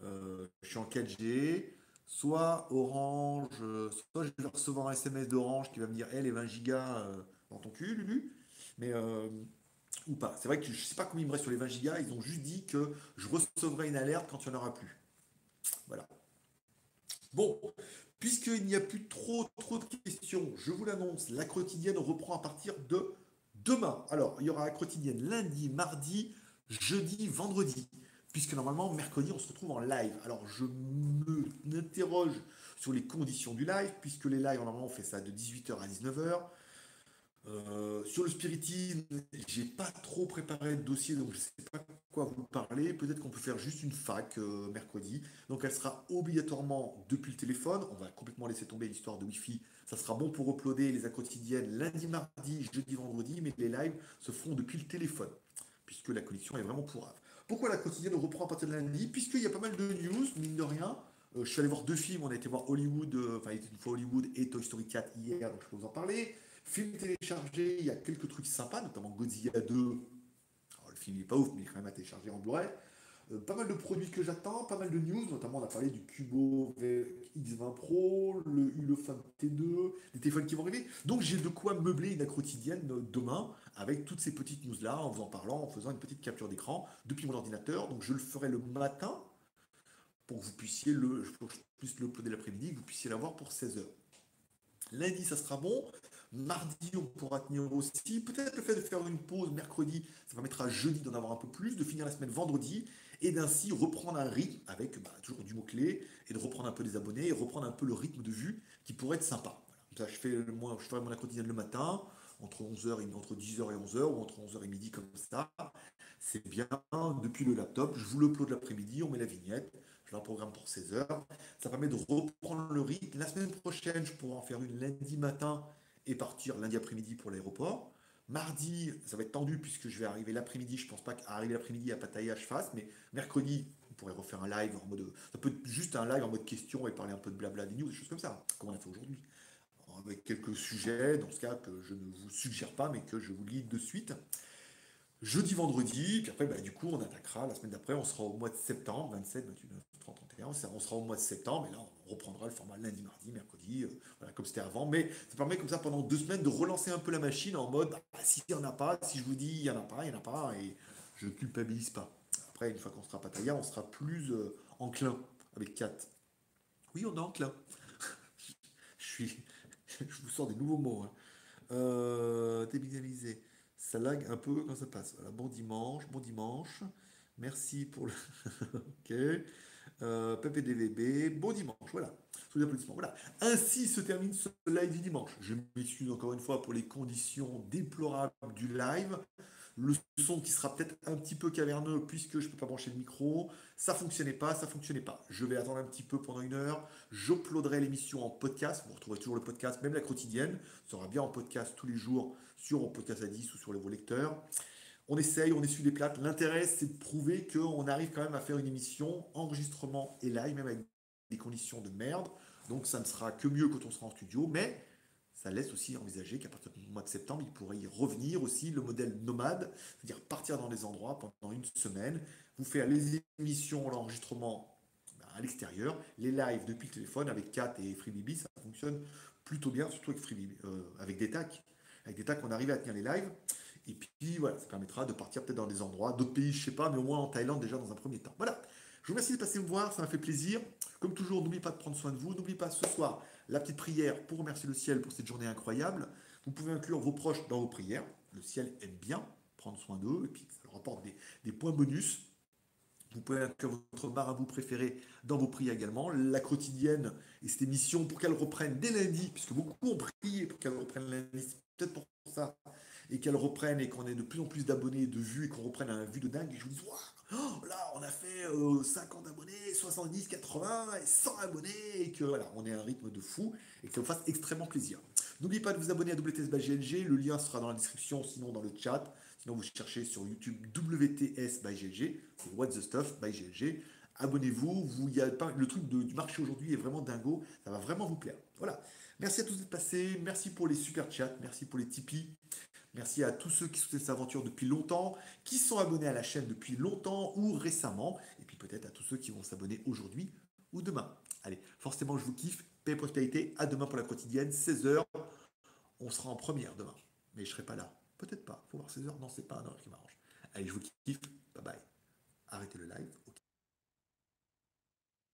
je suis en 4G. Soit Orange, soit je vais recevoir un SMS d'Orange qui va me dire Hé, les 20 gigas dans ton cul, Lulu. Mais pas. C'est vrai que je ne sais pas combien il me reste sur les 20 gigas. Ils ont juste dit que je recevrai une alerte quand il n'y en aura plus. Voilà. Bon, puisqu'il n'y a plus trop, trop de questions, je vous l'annonce, la quotidienne reprend à partir de demain. Alors, il y aura la quotidienne lundi, mardi, jeudi, vendredi. Puisque normalement, mercredi, on se retrouve en live. Alors, je m'interroge sur les conditions du live, puisque les lives, normalement, on fait ça de 18h à 19h. Euh, sur le spiritisme, j'ai pas trop préparé de dossier, donc je sais pas quoi vous parler. Peut-être qu'on peut faire juste une fac euh, mercredi. Donc elle sera obligatoirement depuis le téléphone. On va complètement laisser tomber l'histoire de Wi-Fi. Ça sera bon pour uploader les quotidiennes lundi, mardi, jeudi, vendredi, mais les lives se feront depuis le téléphone, puisque la connexion est vraiment pourrave. Pourquoi la quotidienne reprend à partir de lundi? Puisqu'il y a pas mal de news, mine de rien. Euh, je suis allé voir deux films. On a été voir Hollywood, enfin, une fois Hollywood et Toy Story 4 hier, donc je peux vous en parler. Film téléchargé, il y a quelques trucs sympas, notamment Godzilla 2. le film n'est pas ouf, mais il est quand même à télécharger en Blu-ray. Euh, pas mal de produits que j'attends, pas mal de news, notamment on a parlé du Cubo X20 Pro, le Ulefone T2, des téléphones qui vont arriver. Donc j'ai de quoi meubler une quotidienne demain avec toutes ces petites news-là, en vous en parlant, en faisant une petite capture d'écran depuis mon ordinateur. Donc je le ferai le matin pour que vous puissiez le, je puisse l'uploader l'après-midi, que vous puissiez l'avoir pour 16h. Lundi, ça sera bon. Mardi, on pourra tenir aussi. Peut-être le fait de faire une pause mercredi, ça permettra jeudi d'en avoir un peu plus, de finir la semaine vendredi et d'ainsi reprendre un rythme avec bah, toujours du mot-clé et de reprendre un peu les abonnés et reprendre un peu le rythme de vue qui pourrait être sympa. je, fais le, moi, je ferai mon quotidienne le matin, entre 11h et entre 10h et 11h ou entre 11h et midi comme ça. C'est bien depuis le laptop. Je vous l'upload l'après-midi, on met la vignette. Je un programme pour 16h. Ça permet de reprendre le rythme. La semaine prochaine, je pourrai en faire une lundi matin et partir lundi après-midi pour l'aéroport. Mardi, ça va être tendu puisque je vais arriver l'après-midi. Je pense pas qu'arriver l'après-midi à Pattaya, je fasse, mais mercredi, on pourrait refaire un live en mode. Ça peut être juste un live en mode question et parler un peu de blabla des news, des choses comme ça, comme on a fait aujourd'hui. Avec quelques sujets, dans ce cas, que je ne vous suggère pas, mais que je vous lis de suite. Jeudi, vendredi, puis après, bah, du coup, on attaquera la semaine d'après, on sera au mois de septembre, 27, 29, 30, 31, on sera au mois de septembre, et là, on reprendra le format lundi, mardi, mercredi, euh, comme c'était avant. Mais ça permet comme ça pendant deux semaines de relancer un peu la machine en mode ah, s'il n'y en a pas, si je vous dis il n'y en a pas, il n'y en a pas, et je ne culpabilise pas. Après, une fois qu'on sera Pataya, on sera plus euh, enclin avec 4. Oui, on est enclin. <laughs> je suis. <laughs> je vous sors des nouveaux mots. Hein. Euh, Ça lag un peu quand ça passe. Bon dimanche, bon dimanche. Merci pour le. <laughs> ok. Euh, PPDVB, bon dimanche, voilà. Sous applaudissements, voilà. Ainsi se termine ce live du dimanche. Je m'excuse encore une fois pour les conditions déplorables du live. Le son qui sera peut-être un petit peu caverneux puisque je ne peux pas brancher le micro. Ça fonctionnait pas, ça fonctionnait pas. Je vais attendre un petit peu pendant une heure. J'uploaderai l'émission en podcast. Vous retrouverez toujours le podcast, même la quotidienne. Ça sera bien en podcast tous les jours sur Podcast à 10 ou sur vos lecteurs on essaye, on essuie les plates. L'intérêt, c'est de prouver qu'on arrive quand même à faire une émission, enregistrement et live, même avec des conditions de merde. Donc ça ne sera que mieux quand on sera en studio, mais ça laisse aussi envisager qu'à partir du mois de septembre, il pourrait y revenir aussi le modèle nomade, c'est-à-dire partir dans des endroits pendant une semaine, vous faire les émissions, l'enregistrement ben, à l'extérieur, les lives depuis le téléphone avec Kat et FreeBB, ça fonctionne plutôt bien, surtout avec, euh, avec des tacs avec des tas qu'on arrive à tenir les lives. Et puis voilà, ça permettra de partir peut-être dans des endroits, d'autres pays, je sais pas, mais au moins en Thaïlande déjà dans un premier temps. Voilà. Je vous remercie de passer me voir, ça m'a fait plaisir. Comme toujours, n'oubliez pas de prendre soin de vous. N'oubliez pas ce soir la petite prière pour remercier le ciel pour cette journée incroyable. Vous pouvez inclure vos proches dans vos prières. Le ciel aime bien prendre soin d'eux et puis ça leur apporte des, points bonus. Vous pouvez inclure votre marabout préféré dans vos prières également. La quotidienne et cette émission pour qu'elle reprenne dès lundi, puisque beaucoup ont prié pour qu'elle reprenne lundi. peut-être pour ça et qu'elle reprenne et qu'on ait de plus en plus d'abonnés, de vues et qu'on reprenne un vue de dingue. Et je vous dis, oh, là, on a fait 50 euh, abonnés, 70, 80 et 100 abonnés et que voilà, on est à un rythme de fou et que ça vous fasse extrêmement plaisir. N'oubliez pas de vous abonner à WTS by GLG, le lien sera dans la description, sinon dans le chat. Sinon, vous cherchez sur YouTube WTS by GLG, c'est What the Stuff by GLG. Abonnez-vous, vous, le truc du marché aujourd'hui est vraiment dingo, ça va vraiment vous plaire. Voilà. Merci à tous d'être passés, merci pour les super chats, merci pour les Tipeee. Merci à tous ceux qui soutiennent cette aventure depuis longtemps, qui sont abonnés à la chaîne depuis longtemps ou récemment, et puis peut-être à tous ceux qui vont s'abonner aujourd'hui ou demain. Allez, forcément, je vous kiffe. Paix et prospérité. À demain pour la quotidienne, 16h. On sera en première demain. Mais je serai pas là. Peut-être pas. Faut voir 16h. Non, c'est pas un heure qui m'arrange. Allez, je vous kiffe. Bye bye. Arrêtez le live.